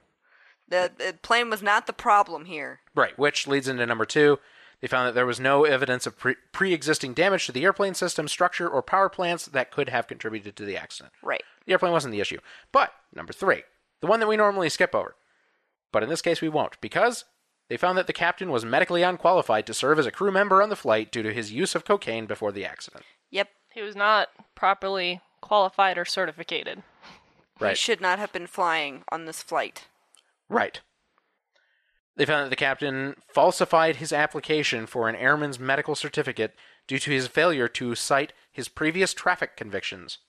the, the plane was not the problem here. Right, which leads into number two. They found that there was no evidence of pre- pre-existing damage to the airplane system, structure, or power plants that could have contributed to the accident. Right. The airplane wasn't the issue. But, number three, the one that we normally skip over. But in this case, we won't, because they found that the captain was medically unqualified to serve as a crew member on the flight due to his use of cocaine before the accident. Yep. He was not properly qualified or certificated. Right. He should not have been flying on this flight. Right. They found that the captain falsified his application for an airman's medical certificate due to his failure to cite his previous traffic convictions.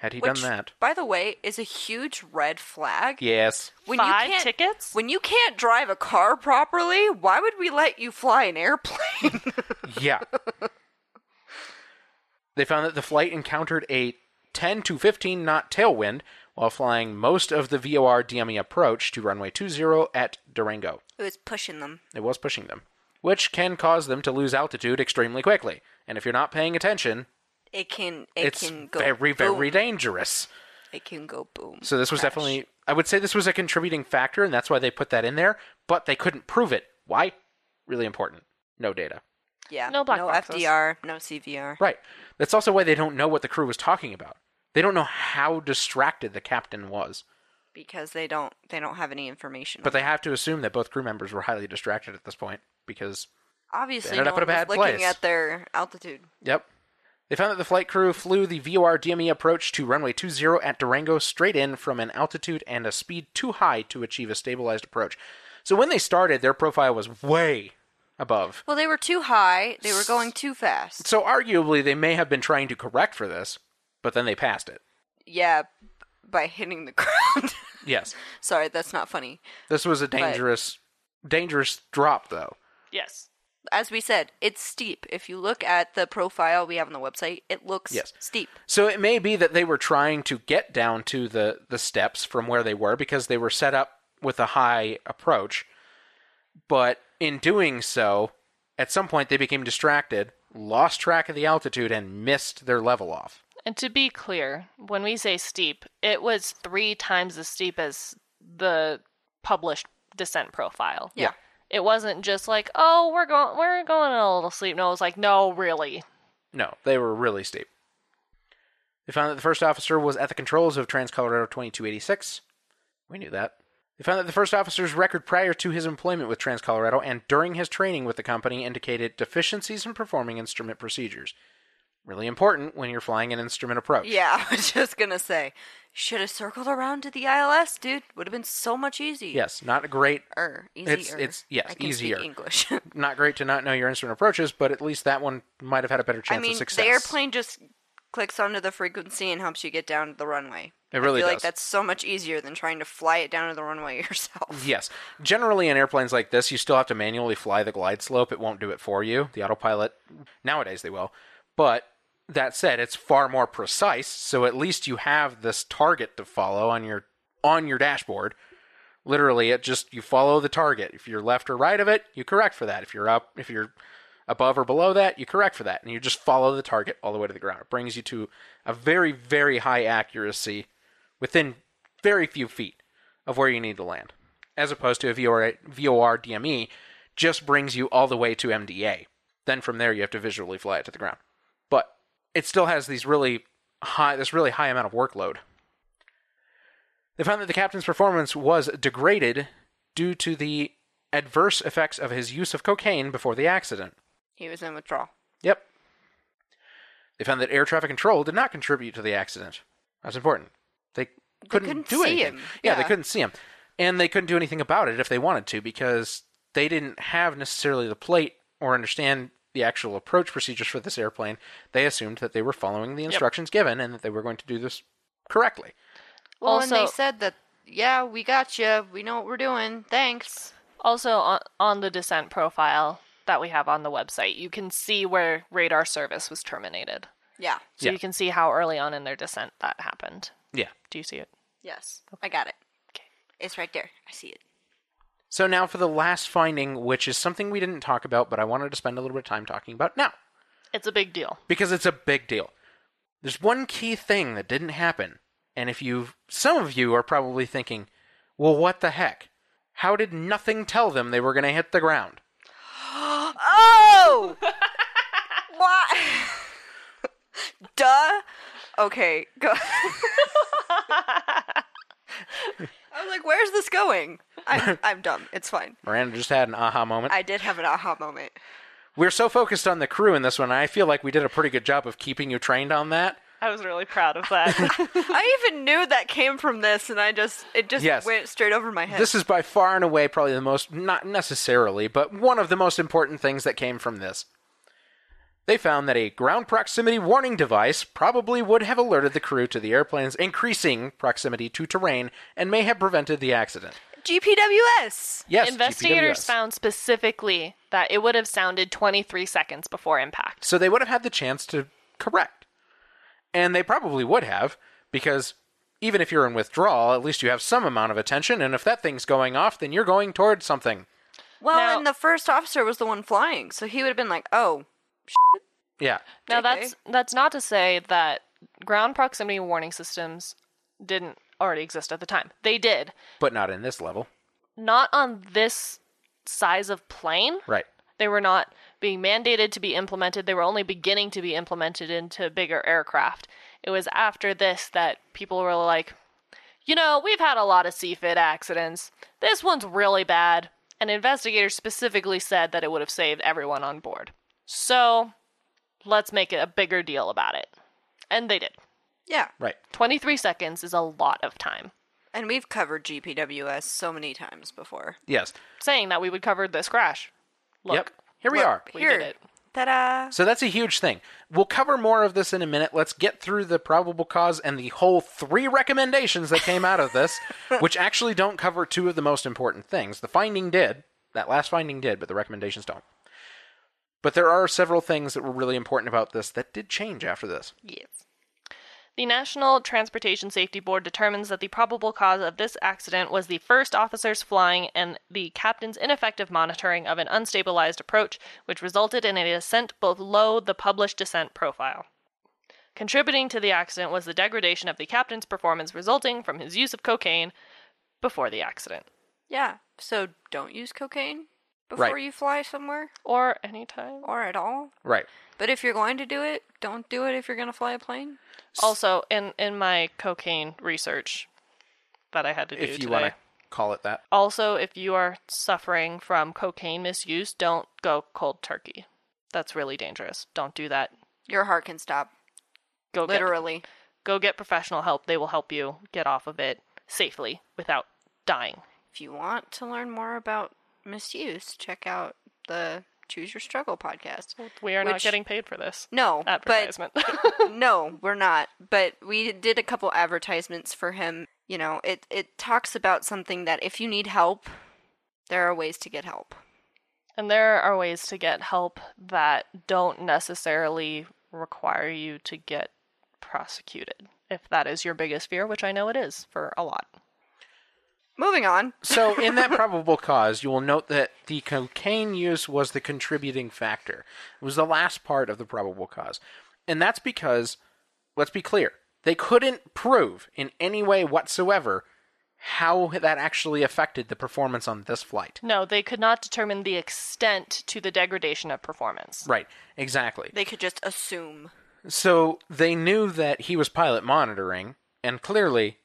Had he Which, done that? by the way, is a huge red flag. Yes. When Five you can't, tickets? When you can't drive a car properly, why would we let you fly an airplane? Yeah. they found that the flight encountered a 10 to 15 knot tailwind while flying most of the VOR DME approach to runway 20 at Durango. it was pushing them. It was pushing them, which can cause them to lose altitude extremely quickly. And if you're not paying attention, It can. It it's can go. very, very boom. dangerous. It can go boom. So this was Crash. definitely, I would say this was a contributing factor, and that's why they put that in there, but they couldn't prove it. Why? Really important. No data. Yeah. No black no boxes. FDR. No CVR. Right. That's also why they don't know what the crew was talking about. They don't know how distracted the captain was. Because they don't. They don't have any information. But they have to assume that both crew members were highly distracted at this point because Obviously, Ended no up at a one was bad looking place. at their altitude. Yep. They found that the flight crew flew the VOR DME approach to runway 20 at Durango straight in from an altitude and a speed too high to achieve a stabilized approach. So when they started, their profile was way above. Well, they were too high. They were going too fast. So arguably, they may have been trying to correct for this, but then they passed it. Yeah, by hitting the ground. Yes. Sorry, that's not funny. This was a dangerous, dangerous drop, though. Yes. As we said, it's steep. If you look at the profile we have on the website, it looks Yes. steep. So it may be that they were trying to get down to the, the steps from where they were because they were set up with a high approach. But in doing so, at some point they became distracted, lost track of the altitude, and missed their level off. And to be clear, when we say steep, it was three times as steep as the published descent profile. Yeah. It wasn't just like, oh, we're going, we're going a little steep. No, it was like, no, really. No, they were really steep. They found that the first officer was at the controls of Trans Colorado 2286. We knew that. They found that the first officer's record prior to his employment with Trans Colorado and during his training with the company indicated deficiencies in performing instrument procedures. Really important when you're flying an instrument approach. Yeah, I was just gonna say, should have circled around to the ILS, dude. Would have been so much easier. Yes, not a great, Er, easier. It's- it's- yes, I can easier. Speak English. not great to not know your instrument approaches, but at least that one might have had a better chance I mean, of success. the airplane just clicks onto the frequency and helps you get down to the runway. It really I feel does. like that's so much easier than trying to fly it down to the runway yourself. Yes. Generally, in airplanes like this, you still have to manually fly the glide slope. It won't do it for you. The autopilot, nowadays, they will. But that said, it's far more precise. So at least you have this target to follow on your on your dashboard. Literally, it just you follow the target. If you're left or right of it, you correct for that. If you're up, if you're above or below that, you correct for that, and you just follow the target all the way to the ground. It brings you to a very, very high accuracy within very few feet of where you need to land, as opposed to a VOR, VOR DME just brings you all the way to MDA. Then from there, you have to visually fly it to the ground. But it still has these really high, this really high amount of workload. They found that the captain's performance was degraded due to the adverse effects of his use of cocaine before the accident. He was in withdrawal. Yep. They found that air traffic control did not contribute to the accident. That's important. They couldn't, couldn't do see anything. him. Yeah, they couldn't see him. And they couldn't do anything about it if they wanted to because they didn't have necessarily the plate or understand the actual approach procedures for this airplane. They assumed that they were following the instructions given and that they were going to do this correctly. Well, and they said that, yeah, we got you. We know what we're doing. Thanks. Also, on, on the descent profile that we have on the website, you can see where radar service was terminated. Yeah. So Yeah. you can see how early on in their descent that happened. Yeah. Do you see it? Yes. I got it. Okay. It's right there. I see it. So now for the last finding, which is something we didn't talk about, but I wanted to spend a little bit of time talking about now. It's a big deal. because it's a big deal. There's one key thing that didn't happen, and if you, some of you are probably thinking, well, what the heck? How did nothing tell them they were going to hit the ground? Oh! what? Duh. Okay, go. I was like, "Where's this going?" I'm, I'm dumb. It's fine. Miranda just had an aha moment. I did have an aha moment. We're so focused on the crew in this one, I feel like we did a pretty good job of keeping you trained on that. I was really proud of that. I even knew that came from this, and I just it just Yes. went straight over my head. This is by far and away probably the most, not necessarily, but one of the most important things that came from this. They found that a ground proximity warning device probably would have alerted the crew to the airplane's increasing proximity to terrain and may have prevented the accident. GPWS. Yes, Investigators GPWS. found specifically that it would have sounded 23 seconds before impact. So they would have had the chance to correct. And they probably would have, because even if you're in withdrawal, at least you have some amount of attention, and if that thing's going off, then you're going towards something. Well, Now- and the first officer was the one flying, so he would have been like, "Oh, Yeah. Now JK. that's that's not to say that ground proximity warning systems didn't already exist at the time. They did. But not in this level. Not on this size of plane. Right. They were not being mandated to be implemented. They were only beginning to be implemented into bigger aircraft. It was after this that people were like, you know, we've had a lot of CFIT accidents. This one's really bad. And investigators specifically said that it would have saved everyone on board. So let's make it a bigger deal about it. And they did. Yeah. Right. 23 seconds is a lot of time. And we've covered GPWS so many times before. Yes. Saying that we would cover this crash. Look, yep. Here we Look, are. we Here. did it. Ta-da! So that's a huge thing. We'll cover more of this in a minute. Let's get through the probable cause and the whole three recommendations that came out of this, which actually don't cover two of the most important things. The finding did, that last finding did, but the recommendations don't. But there are several things that were really important about this that did change after this. Yes. The National Transportation Safety Board determines that the probable cause of this accident was the first officers flying and the captain's ineffective monitoring of an unstabilized approach, which resulted in a descent below the published descent profile. Contributing to the accident was the degradation of the captain's performance resulting from his use of cocaine before the accident. Yeah. So don't use cocaine before Right. you fly somewhere Or anytime. or at all. Right. But if you're going to do it, don't do it if you're going to fly a plane. Also, in, in my cocaine research that I had to do If you want to call it that. Also, if you are suffering from cocaine misuse, don't go cold turkey. That's really dangerous. Don't do that. Your heart can stop. Go Literally. Get, go get professional help. They will help you get off of it safely without dying. If you want to learn more about misuse, check out the Choose Your Struggle podcast. We are not getting paid for this No, but advertisement. no, we're not. But we did a couple advertisements for him. You know, it it talks about something that if you need help, there are ways to get help. and there are ways to get help that don't necessarily require you to get prosecuted. If that is your biggest fear, which I know it is for a lot. Moving on. So, in that probable cause, you will note that the cocaine use was the contributing factor. It was the last part of the probable cause. And that's because, let's be clear, they couldn't prove in any way whatsoever how that actually affected the performance on this flight. No, they could not determine the extent to the degradation of performance. Right, exactly. They could just assume. So, they knew that he was pilot monitoring, and clearly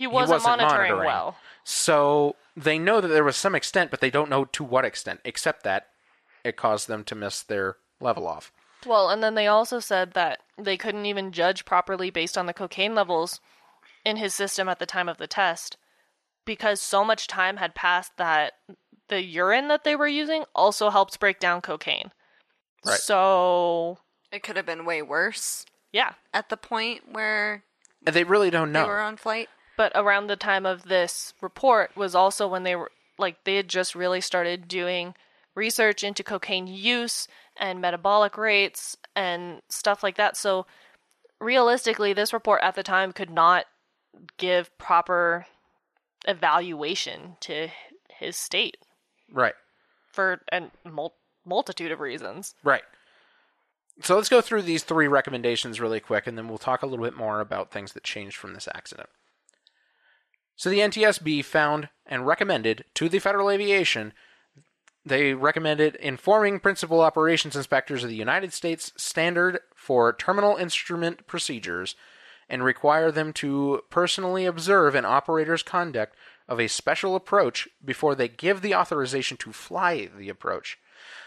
He he wasn't, wasn't monitoring, well. So they know that there was some extent, but they don't know to what extent, except that it caused them to miss their level off. Well, and then they also said that they couldn't even judge properly based on the cocaine levels in his system at the time of the test because so much time had passed that the urine that they were using also helps break down cocaine. Right. So, It could have been way worse yeah. at the point where And they really don't they know. were on flight. But around the time of this report was also when they were like they had just really started doing research into cocaine use and metabolic rates and stuff like that. So realistically, this report at the time could not give proper evaluation to his state Right, for a mul- multitude of reasons. right. So let's go through these three recommendations really quick, and then we'll talk a little bit more about things that changed from this accident. So the NTSB found and recommended to the Federal Aviation they recommended informing principal operations inspectors of the United States standard for terminal instrument procedures and require them to personally observe an operator's conduct of a special approach before they give the authorization to fly the approach.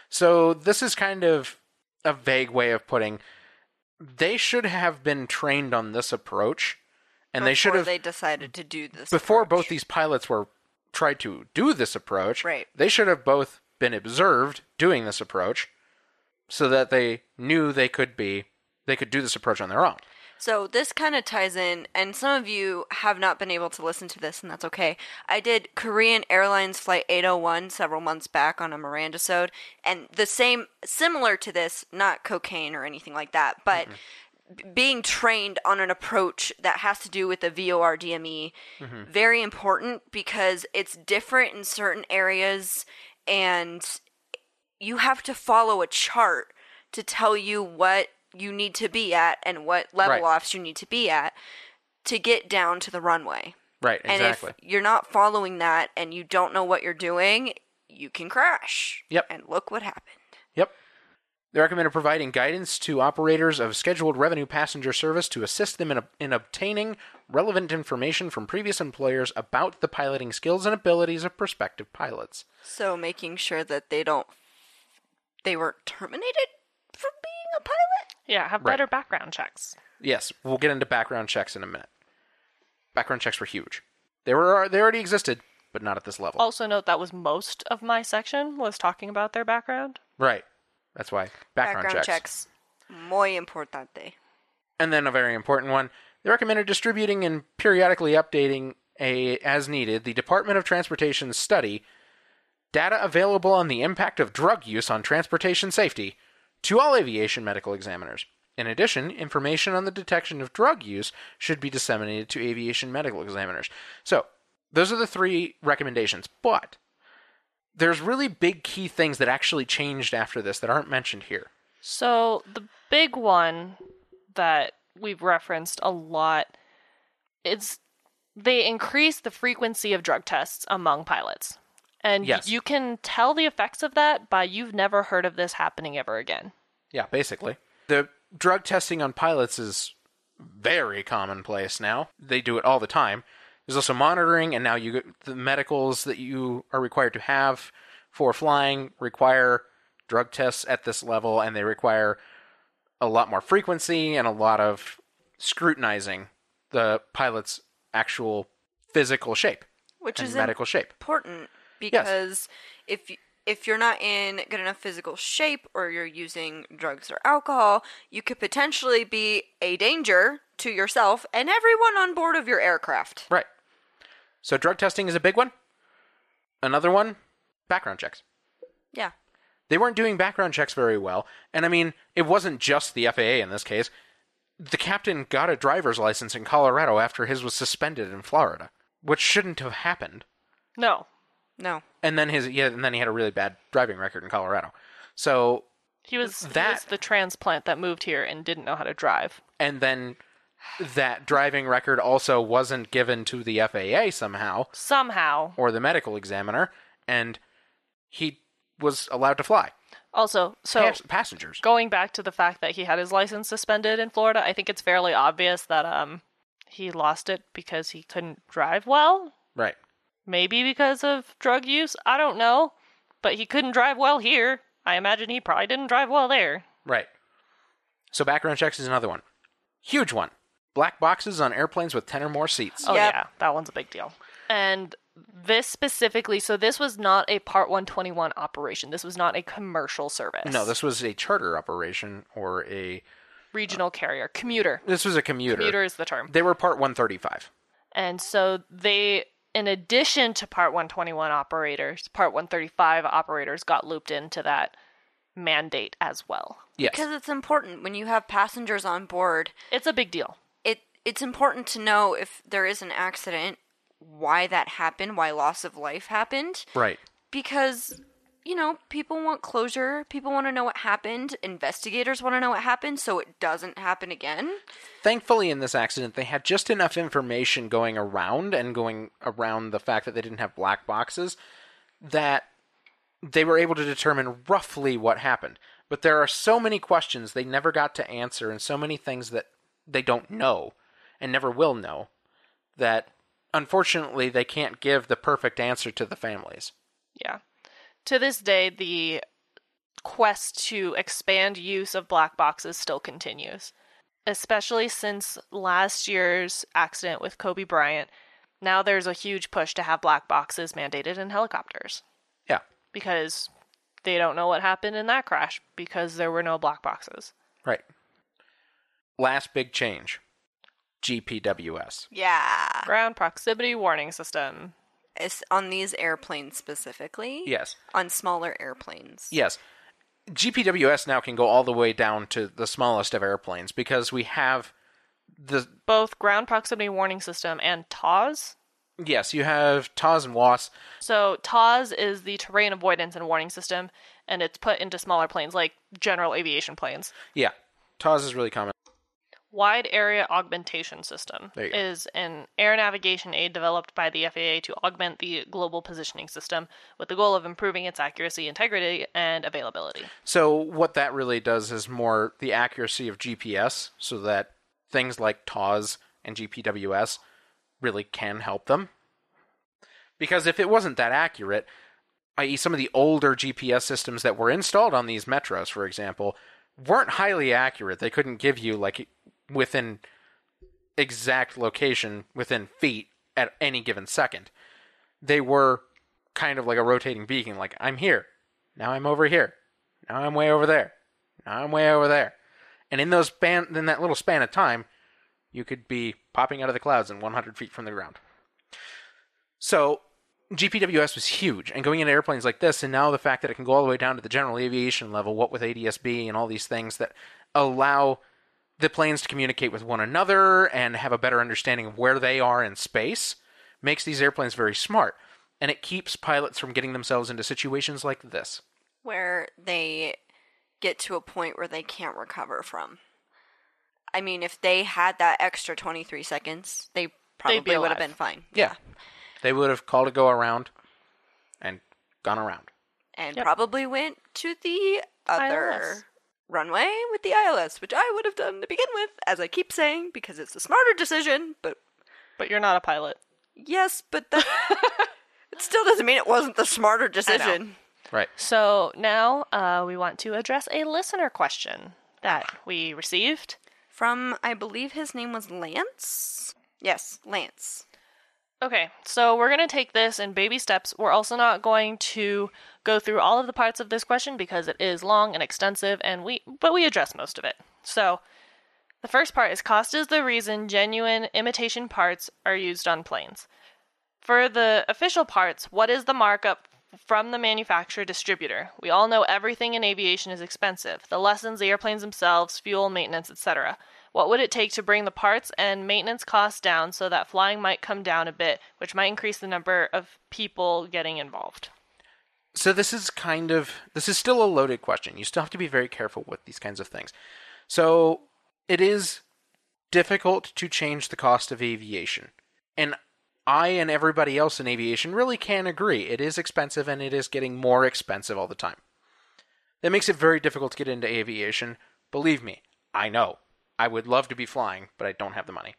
So this is kind of a vague way of putting they should have been trained on this approach and they should have they decided to do this before approach. both these pilots were tried to do this approach, Right. they should have both been observed doing this approach so that they knew they could be they could do this approach on their own. So this kind of ties in, and some of you have not been able to listen to this, and that's okay. I did Korean Airlines Flight 801 several months back on a Miranda sode, and the same, similar to this, not cocaine or anything like that, but b- being trained on an approach that has to do with the VOR DME, mm-hmm. very important because it's different in certain areas, and you have to follow a chart to tell you what you need to be at and what level Right. offs you need to be at to get down to the runway. Right, exactly. And if you're not following that and you don't know what you're doing, you can crash. Yep. And look what happened. Yep. They recommended providing guidance to operators of scheduled revenue passenger service to assist them in, in obtaining relevant information from previous employers about the piloting skills and abilities of prospective pilots. So making sure that they don't they weren't terminated for being a pilot? Yeah, have Right. better background checks. Yes, we'll get into background checks in a minute. Background checks were huge. They were they already existed, but not at this level. Also note that was most of my section was talking about their background. Right. That's why background, checks. Muy importante. And then a very important one. They recommended distributing and periodically updating a as needed the Department of Transportation's study data available on the impact of drug use on transportation safety to all aviation medical examiners. In addition, information on the detection of drug use should be disseminated to aviation medical examiners. So, those are the three recommendations, but there's really big key things that actually changed after this that aren't mentioned here. So the big one that we've referenced a lot is they increase the frequency of drug tests among pilots. And Yes. you can tell the effects of that by you've never heard of this happening ever again. Yeah, basically. The drug testing on pilots is very commonplace now. They do it all the time. There's also monitoring, and now you the medicals that you are required to have for flying require drug tests at this level, and they require a lot more frequency and a lot of scrutinizing the pilot's actual physical shape Which is medical shape. important because if y- if you're not in good enough physical shape or you're using drugs or alcohol, you could potentially be a danger to yourself and everyone on board of your aircraft. Right. So drug testing is a big one. Another one, background checks. Yeah. they weren't doing background checks very well. And I mean, it wasn't just the FAA in this case. The captain got a driver's license in Colorado after his was suspended in Florida, which shouldn't have happened. No. No. And then his yeah, and then he had a really bad driving record in Colorado. So He was, he That- was the transplant that moved here and didn't know how to drive. and then that driving record also wasn't given to the FAA somehow Somehow. or the medical examiner, and he was allowed to fly. Also, so Pas- passengers. going back to the fact that he had his license suspended in Florida, I think it's fairly obvious that um he lost it because he couldn't drive well. Right. Maybe because of drug use. I don't know. But he couldn't drive well here. I imagine he probably didn't drive well there. Right. So background checks is another one. Huge one. Black boxes on airplanes with 10 or more seats. Oh Yep. yeah, that one's a big deal. And this specifically, so this was not a Part 121 operation. This was not a commercial service. No, this was a charter operation or a regional carrier, commuter. this was a commuter. Commuter is the term. They were part 135. And so they, in addition to Part 121 operators, Part 135 operators got looped into that mandate as well. Yes. Because it's important when you have passengers on board. It's a big deal. It it's important to know if there is an accident, why that happened, why loss of life happened. right. because you know people want closure people want to know what happened investigators want to know what happened so it doesn't happen again Thankfully in this accident they had just enough information going around and going around the fact that they didn't have black boxes that they were able to determine roughly what happened. But there are so many questions they never got to answer and so many things that they don't know and never will know that unfortunately they can't give the perfect answer to the families. Yeah. To this day, the quest to expand use of black boxes still continues, especially since last year's accident with Kobe Bryant. Now there's a huge push to have black boxes mandated in helicopters Yeah. because they don't know what happened in that crash because there were no black boxes. Right. Last big change. GPWS. yeah Ground proximity warning system. it's on these airplanes specifically Yes. on smaller airplanes Yes. GPWS now can go all the way down to the smallest of airplanes because we have the Both ground proximity warning system and TAWS. yes, you have TAWS and WAAS. So TAWS is the terrain avoidance and warning system, and it's put into smaller planes like general aviation planes. Yeah. TAWS is really common. Wide Area Augmentation System There you go. is an air navigation aid developed by the FAA to augment the global positioning system with the goal of improving its accuracy, integrity, and availability. So what that really does is more the accuracy of GPS, so that things like TAWS and GPWS really can help them. Because if it wasn't that accurate, i.e., some of the older GPS systems that were installed on these metros, for example, weren't highly accurate. They couldn't give you like within exact location within feet at any given second. They were kind of like a rotating beacon, like I'm here, now I'm over here, now I'm way over there, now I'm way over there, and in those span, in that little span of time, you could be popping out of the clouds and 100 feet from the ground. So GPWS was huge, and going into airplanes like this, and now the fact that it can go all the way down to the general aviation level, what with ADSB and all these things that allow the planes to communicate with one another and have a better understanding of where they are in space, makes these airplanes very smart. And it keeps pilots from getting themselves into situations like this. where they get to a point where they can't recover from. I mean, if they had that extra 23 seconds, they probably would have been fine. Yeah. They would have called a go around and gone around. And Yep. probably went to the other ILS. Runway with the ILS, which I would have done to begin with, as I keep saying, because it's the smarter decision. But But you're not a pilot. yes, but that, it still doesn't mean it wasn't the smarter decision. Right. So now uh, we want to address a listener question that we received. From, I believe his name was Lance? Yes, Lance. Okay, so we're going to take this in baby steps. We're also not going to go through all of the parts of this question because it is long and extensive and we but we address most of it. So, the first part is cost is the reason genuine imitation parts are used on planes. For the official parts, what is the markup from the manufacturer distributor? We all know everything in aviation is expensive. The lessons, the airplanes themselves, fuel, maintenance, etc. What would it take to bring the parts and maintenance costs down so that flying might come down a bit, which might increase the number of people getting involved? So this is kind of this is still a loaded question. You still have to be very careful with these kinds of things. So it is difficult to change the cost of aviation. And I and everybody else in aviation really can agree it is expensive and it is getting more expensive all the time. That makes it very difficult to get into aviation. Believe me, I know. I would love to be flying, but I don't have the money.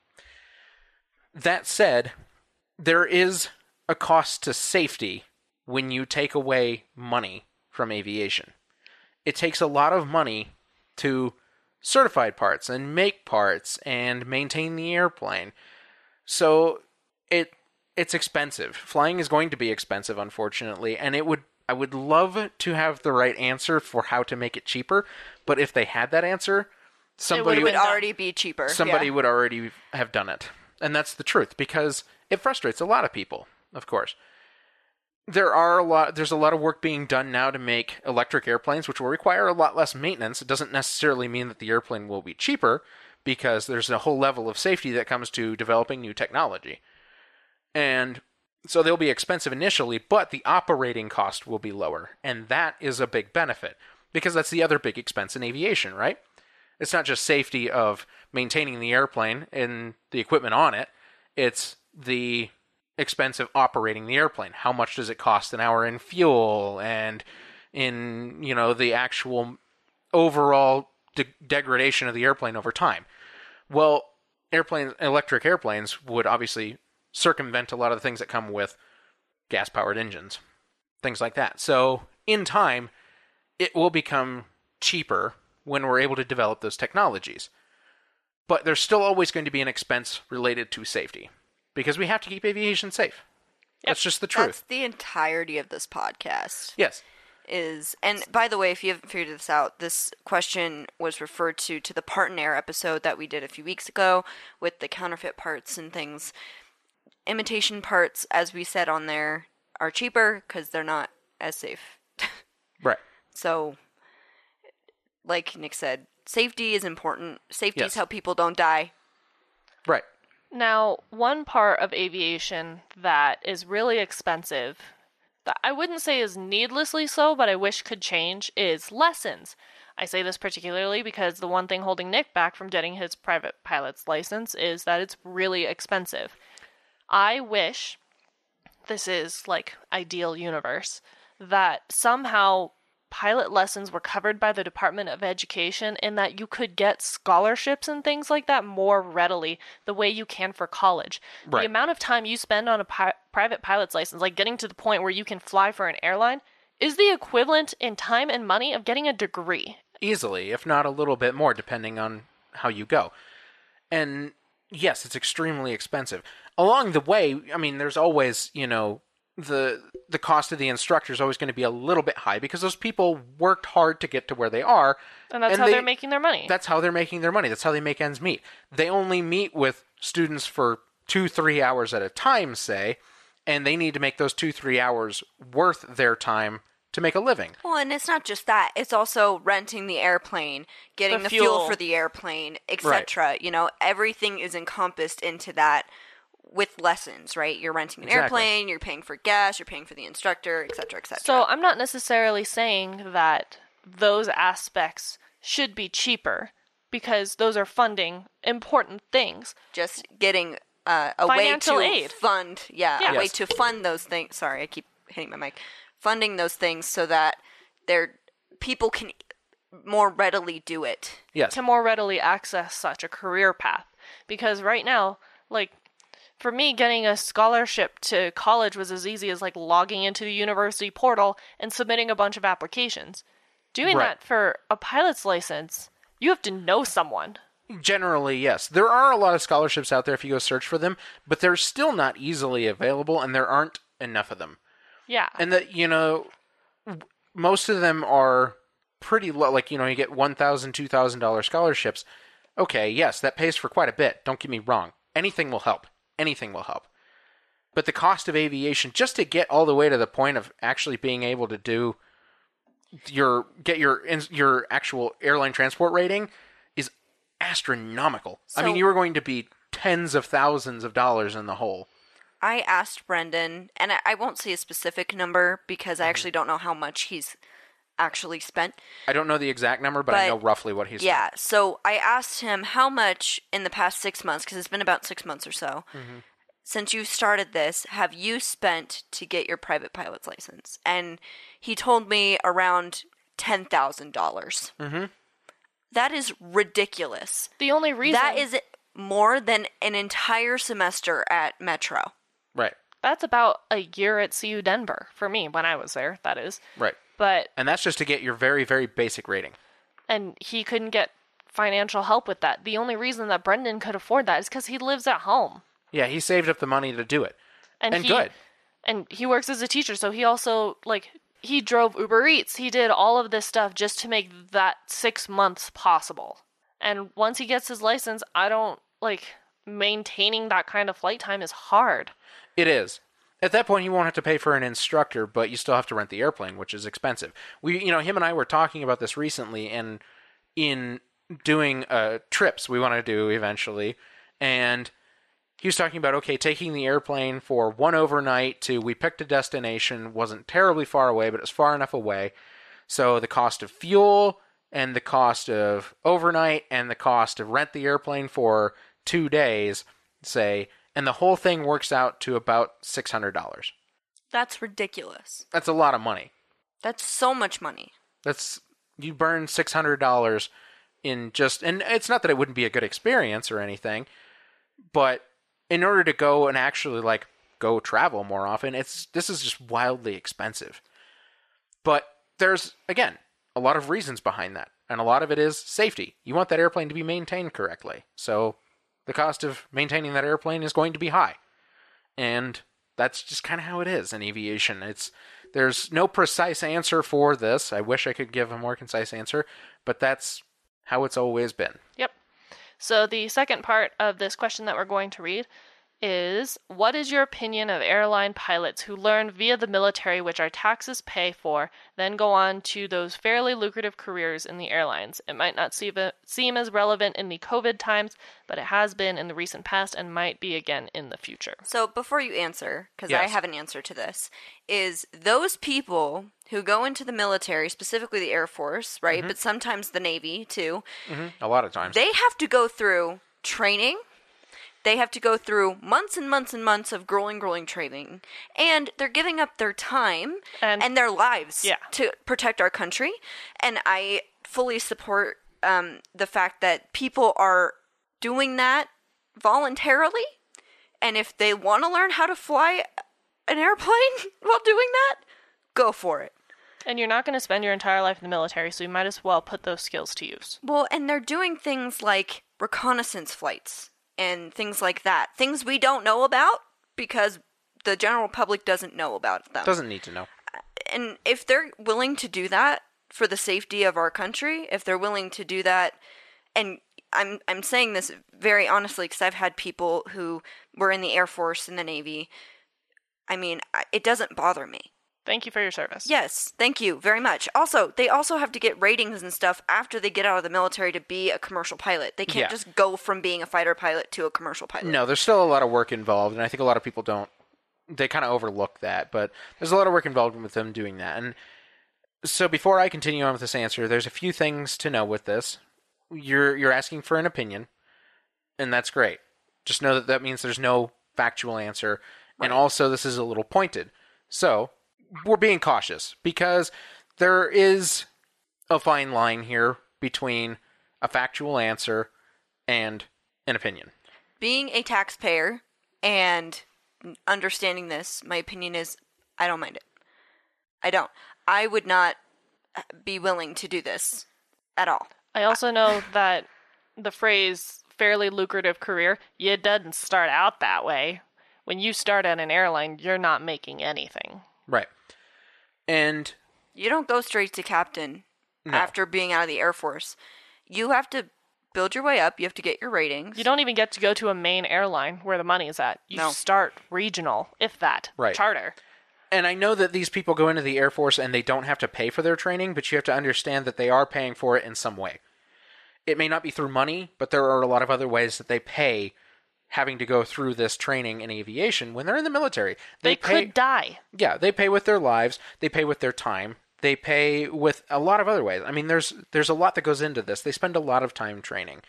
That said, there is a cost to safety when you take away money from aviation. It takes a lot of money to certify parts and make parts and maintain the airplane. So it it's expensive. Flying is going to be expensive unfortunately, and it would I would love to have the right answer for how to make it cheaper, but if they had that answer, somebody It would been already be cheaper. somebody yeah. would already have done it. And that's the truth because it frustrates a lot of people, of course. There are a lot there's a lot of work being done now to make electric airplanes which will require a lot less maintenance. It doesn't necessarily mean that the airplane will be cheaper because there's a whole level of safety that comes to developing new technology. And so they'll be expensive initially, but the operating cost will be lower. And that is a big benefit because that's the other big expense in aviation, right? It's not just safety of maintaining the airplane and the equipment on it, it's the expense of operating the airplane. How much does it cost an hour in fuel and in, you know, the actual overall de- degradation of the airplane over time? Well, airplanes, electric airplanes would obviously circumvent a lot of the things that come with gas powered engines, things like that. So, in time, it will become cheaper when we're able to develop those technologies. But there's still always going to be an expense related to safety because we have to keep aviation safe. That's just the truth. That's the entirety of this podcast. Yes. is and by the way if you haven't figured this out this question was referred to to the part and air episode that we did a few weeks ago with the counterfeit parts and things imitation parts as we said on there are cheaper because they're not as safe Right. so like nick said safety is important safety Yes. is how people don't die Right. Now, one part of aviation that is really expensive, that I wouldn't say is needlessly so, but I wish could change, is lessons. I say this particularly because the one thing holding Nick back from getting his private pilot's license is that it's really expensive. I wish this is like ideal universe that somehow pilot lessons were covered by the Department of Education in that you could get scholarships and things like that more readily the way you can for college. Right. The amount of time you spend on a pi- private pilot's license, like getting to the point where you can fly for an airline, is the equivalent in time and money of getting a degree. easily, if not a little bit more, depending on how you go. And yes, it's extremely expensive. Along the way, I mean, there's always, you know, the the cost of the instructor is always going to be a little bit high because those people worked hard to get to where they are, And that's how they- they're making their money. That's how they're making their money. That's how they make ends meet. They only meet with students for two, three hours at a time, say, and they need to make those two, three hours worth their time to make a living. Well, and it's not just that; it's also renting the airplane, getting The the, fuel. fuel. for the airplane, etc. You know, everything is encompassed into that with lessons, right? You're renting an Exactly. airplane, you're paying for gas, you're paying for the instructor, etc., etc. So I'm not necessarily saying that those aspects should be cheaper because those are funding important things. just getting uh, a Financial way to aid. fund, yeah, Yeah. a way to fund those things. Sorry, I keep hitting my mic. Funding those things so that they're people can more readily do it. Yes. to more readily access such a career path. Because right now, like for me, getting a scholarship to college was as easy as like logging into the university portal and submitting a bunch of applications. Doing Right. that for a pilot's license, you have to know someone. Generally, yes. There are a lot of scholarships out there if you go search for them, but they're still not easily available and there aren't enough of them. Yeah. And that, you know, most of them are pretty low. Like, you know, you get $1,000, $2,000 scholarships. Okay, yes, that pays for quite a bit. Don't get me wrong. Anything will help. Anything will help. But the cost of aviation, just to get all the way to the point of actually being able to do your get your your actual airline transport rating is astronomical. I mean, you are going to be tens of thousands of dollars in the hole. I asked Brendan, and I, I won't say a specific number because Mm-hmm. I actually don't know how much he's actually spent. I don't know the exact number, but, I know roughly what he's Yeah, so I asked him how much in the past six months, because it's been about six months or so, Mm-hmm. since you started this, have you spent to get your private pilot's license? And he told me around ten thousand dollars. Mm-hmm. is ridiculous. the only reason That is more than an entire semester at Metro. That's about a year at CU Denver for me when I was there, that is. Right. But And that's just to get your very, very basic rating. and he couldn't get financial help with that. The only reason that Brendan could afford that is because he lives at home. Yeah, he saved up the money to do it. and, And he, good. And he works as a teacher, so he also like he drove Uber Eats. He did all of this stuff just to make that six months possible. And once he gets his license, I don't like maintaining that kind of flight time is hard. It is. At that point, you won't have to pay for an instructor, but you still have to rent the airplane, which is expensive. We, you know, him and I were talking about this recently, and in doing uh, trips we want to do eventually, and he was talking about okay, taking the airplane for one overnight to we picked a destination, wasn't terribly far away, but it was far enough away. So the cost of fuel and the cost of overnight and the cost of rent the airplane for two days, say, and the whole thing works out to about six hundred dollars. That's ridiculous. That's a lot of money. That's so much money. That's you burn six hundred dollars in just and it's not that it wouldn't be a good experience or anything, but in order to go and actually like go travel more often, it's this is just wildly expensive. But there's again a lot of reasons behind that, and a lot of it is safety. You want that airplane to be maintained correctly, so the cost of maintaining that airplane is going to be high, and that's just kind of how it is in aviation. It's there's no precise answer for this. I wish I could give a more concise answer, but that's how it's always been. Yep. So the second part of this question that we're going to read is What is your opinion of airline pilots who learn via the military, which our taxes pay for, then go on to those fairly lucrative careers in the airlines? It might not seem, seem as relevant in the COVID times, but it has been in the recent past and might be again in the future. So before you answer, because I have an answer to this, is those people who go into the military, specifically the Air Force, right, Mm-hmm. but sometimes the Navy too, A lot of times. they have to go through training. They have to go through months and months and months of grueling, grueling training, and they're giving up their time And- and, their lives Yeah. to protect our country. And I fully support um, the fact that people are doing that voluntarily. And if they want to learn how to fly an airplane while doing that, go for it. And you're not going to spend your entire life in the military, so you might as well put those skills to use. Well, and they're doing things like reconnaissance flights and things like that. Things we don't know about because the general public doesn't know about them. Doesn't need to know. and if they're willing to do that for the safety of our country, if they're willing to do that, and I'm I'm saying this very honestly because I've had people who were in the Air Force and the Navy. I mean, it doesn't bother me. Thank you for your service. Yes, thank you very much. Also, they also have to get ratings and stuff after they get out of the military to be a commercial pilot. They can't Yeah. just go from being a fighter pilot to a commercial pilot. No, there's still a lot of work involved, and I think a lot of people don't. They kind of overlook that, but there's a lot of work involved with them doing that. And so, before I continue on with this answer, there's a few things to know with this. You're you're asking for an opinion, and that's great. Just know that that means there's no factual answer, and also this is a little pointed. So we're being cautious because there is a fine line here between a factual answer and an opinion. being a taxpayer and understanding this, my opinion is I don't mind it. I don't. I would not be willing to do this at all. I also know that the phrase fairly lucrative career, you doesn't start out that way. When you start at an airline, you're not making anything. Right. And You don't go straight to captain after being out of the Air Force. You have to build your way up. You have to get your ratings. You don't even get to go to a main airline where the money is at. You No. start regional, if that. Right. Charter. and I know that these people go into the Air Force and they don't have to pay for their training, but you have to understand that they are paying for it in some way. It may not be through money, but there are a lot of other ways that they pay having to go through this training in aviation when they're in the military. They, pay, could die. Yeah, they pay with their lives, they pay with their time, they pay with a lot of other ways. I mean, there's there's a lot that goes into this. They spend a lot of time training.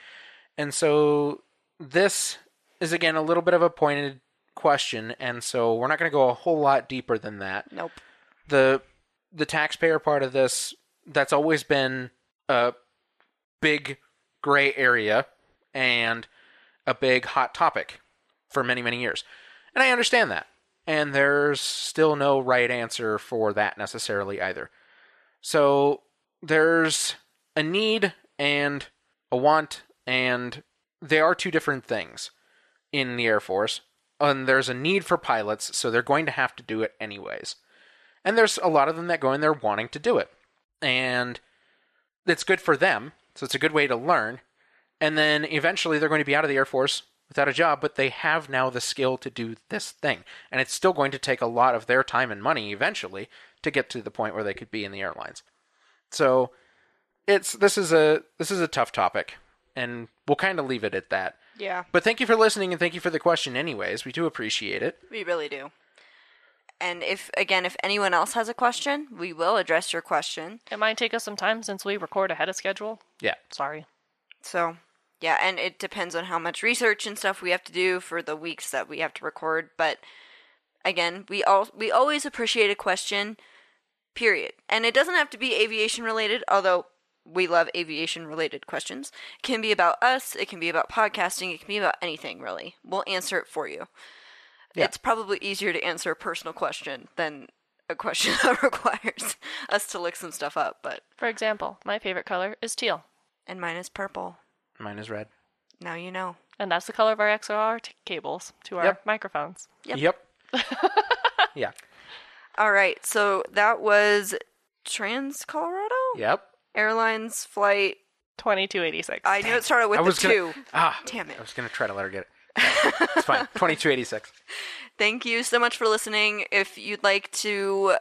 And so this is again a little bit of a pointed question, and so we're not going to go a whole lot deeper than that. Nope. The the taxpayer part of this that's always been a big gray area and a big hot topic for many many years. And I understand that. And there's still no right answer for that necessarily either. So there's a need and a want, and they are two different things in the Air Force. And there's a need for pilots, so they're going to have to do it anyways. And there's a lot of them that go in there wanting to do it. And it's good for them, so it's a good way to learn. And then eventually they're going to be out of the Air Force without a job, but they have now the skill to do this thing. And it's still going to take a lot of their time and money eventually to get to the point where they could be in the airlines. So it's this is a this is a tough topic, and we'll kind of leave it at that. Yeah, But thank you for listening and thank you for the question anyways. We do appreciate it. we really do. And if again, if anyone else has a question, we will address your question. It might take us some time since we record ahead of schedule. Yeah. Sorry. So, yeah, and it depends on how much research and stuff we have to do for the weeks that we have to record, but again, we all we always appreciate a question period. And it doesn't have to be aviation related, although we love aviation related questions. It can be about us, it can be about podcasting, it can be about anything really. We'll answer it for you. Yeah. It's probably easier to answer a personal question than a question that requires us to look some stuff up, but For example, my favorite color is teal, and mine is purple. Mine is red. Now you know. and that's the color of our XLR t- cables to our Yep. microphones. Yep. Yep. Yeah. All right, so that was Trans Colorado Yep. Airlines flight. 2286. I knew it started with I the was two. gonna ah Damn it. I was gonna try to let her get it. It's fine. 2286. Thank you so much for listening. If you'd like to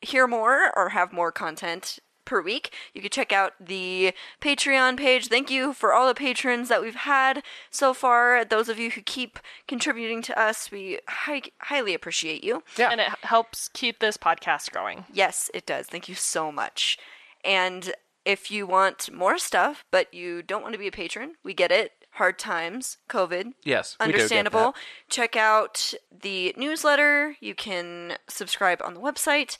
hear more or have more content per week, you can check out the Patreon page. Thank you for all the patrons that we've had so far. Those of you who keep contributing to us, we hi- highly appreciate you. Yeah. And it helps keep this podcast growing. Yes, it does. Thank you so much. And if you want more stuff, but you don't want to be a patron, we get it. Hard times, COVID. Yes, we do get Understandable. that. Check out the newsletter. You can subscribe on the website.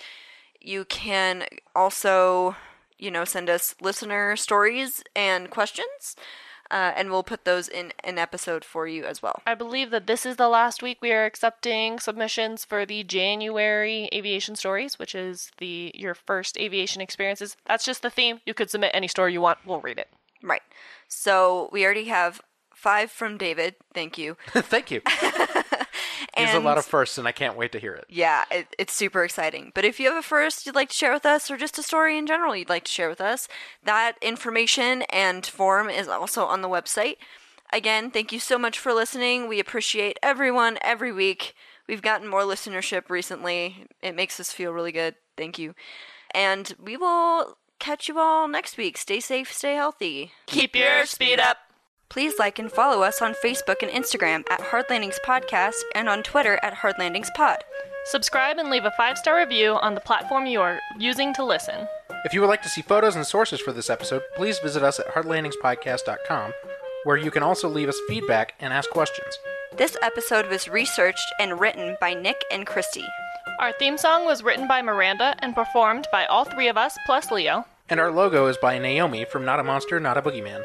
You can also, you know, send us listener stories and questions. Uh, and we'll put those in an episode for you as well. I believe that this is the last week we are accepting submissions for the January aviation stories, which is the your first aviation experiences. That's just the theme. You could submit any story you want. We'll read it. Right. So we already have five from David. Thank you. Thank you. There's a lot of firsts, and I can't wait to hear it. Yeah, it, it's super exciting. But if you have a first you'd like to share with us, or just a story in general you'd like to share with us, that information and form is also on the website. Again, thank you so much for listening. We appreciate everyone every week. We've gotten more listenership recently. It makes us feel really good. Thank you. And we will catch you all next week. Stay safe, stay healthy. Keep your speed up. Please like and follow us on Facebook and Instagram at Hard Landings Podcast and on Twitter at Hard Landings Pod. Subscribe and leave a five star review on the platform you are using to listen. If you would like to see photos and sources for this episode, please visit us at hardlandingspodcast.com, where you can also leave us feedback and ask questions. This episode was researched and written by Nick and Christy. Our theme song was written by Miranda and performed by all three of us plus Leo. And our logo is by Naomi from Not a Monster, Not a Boogeyman.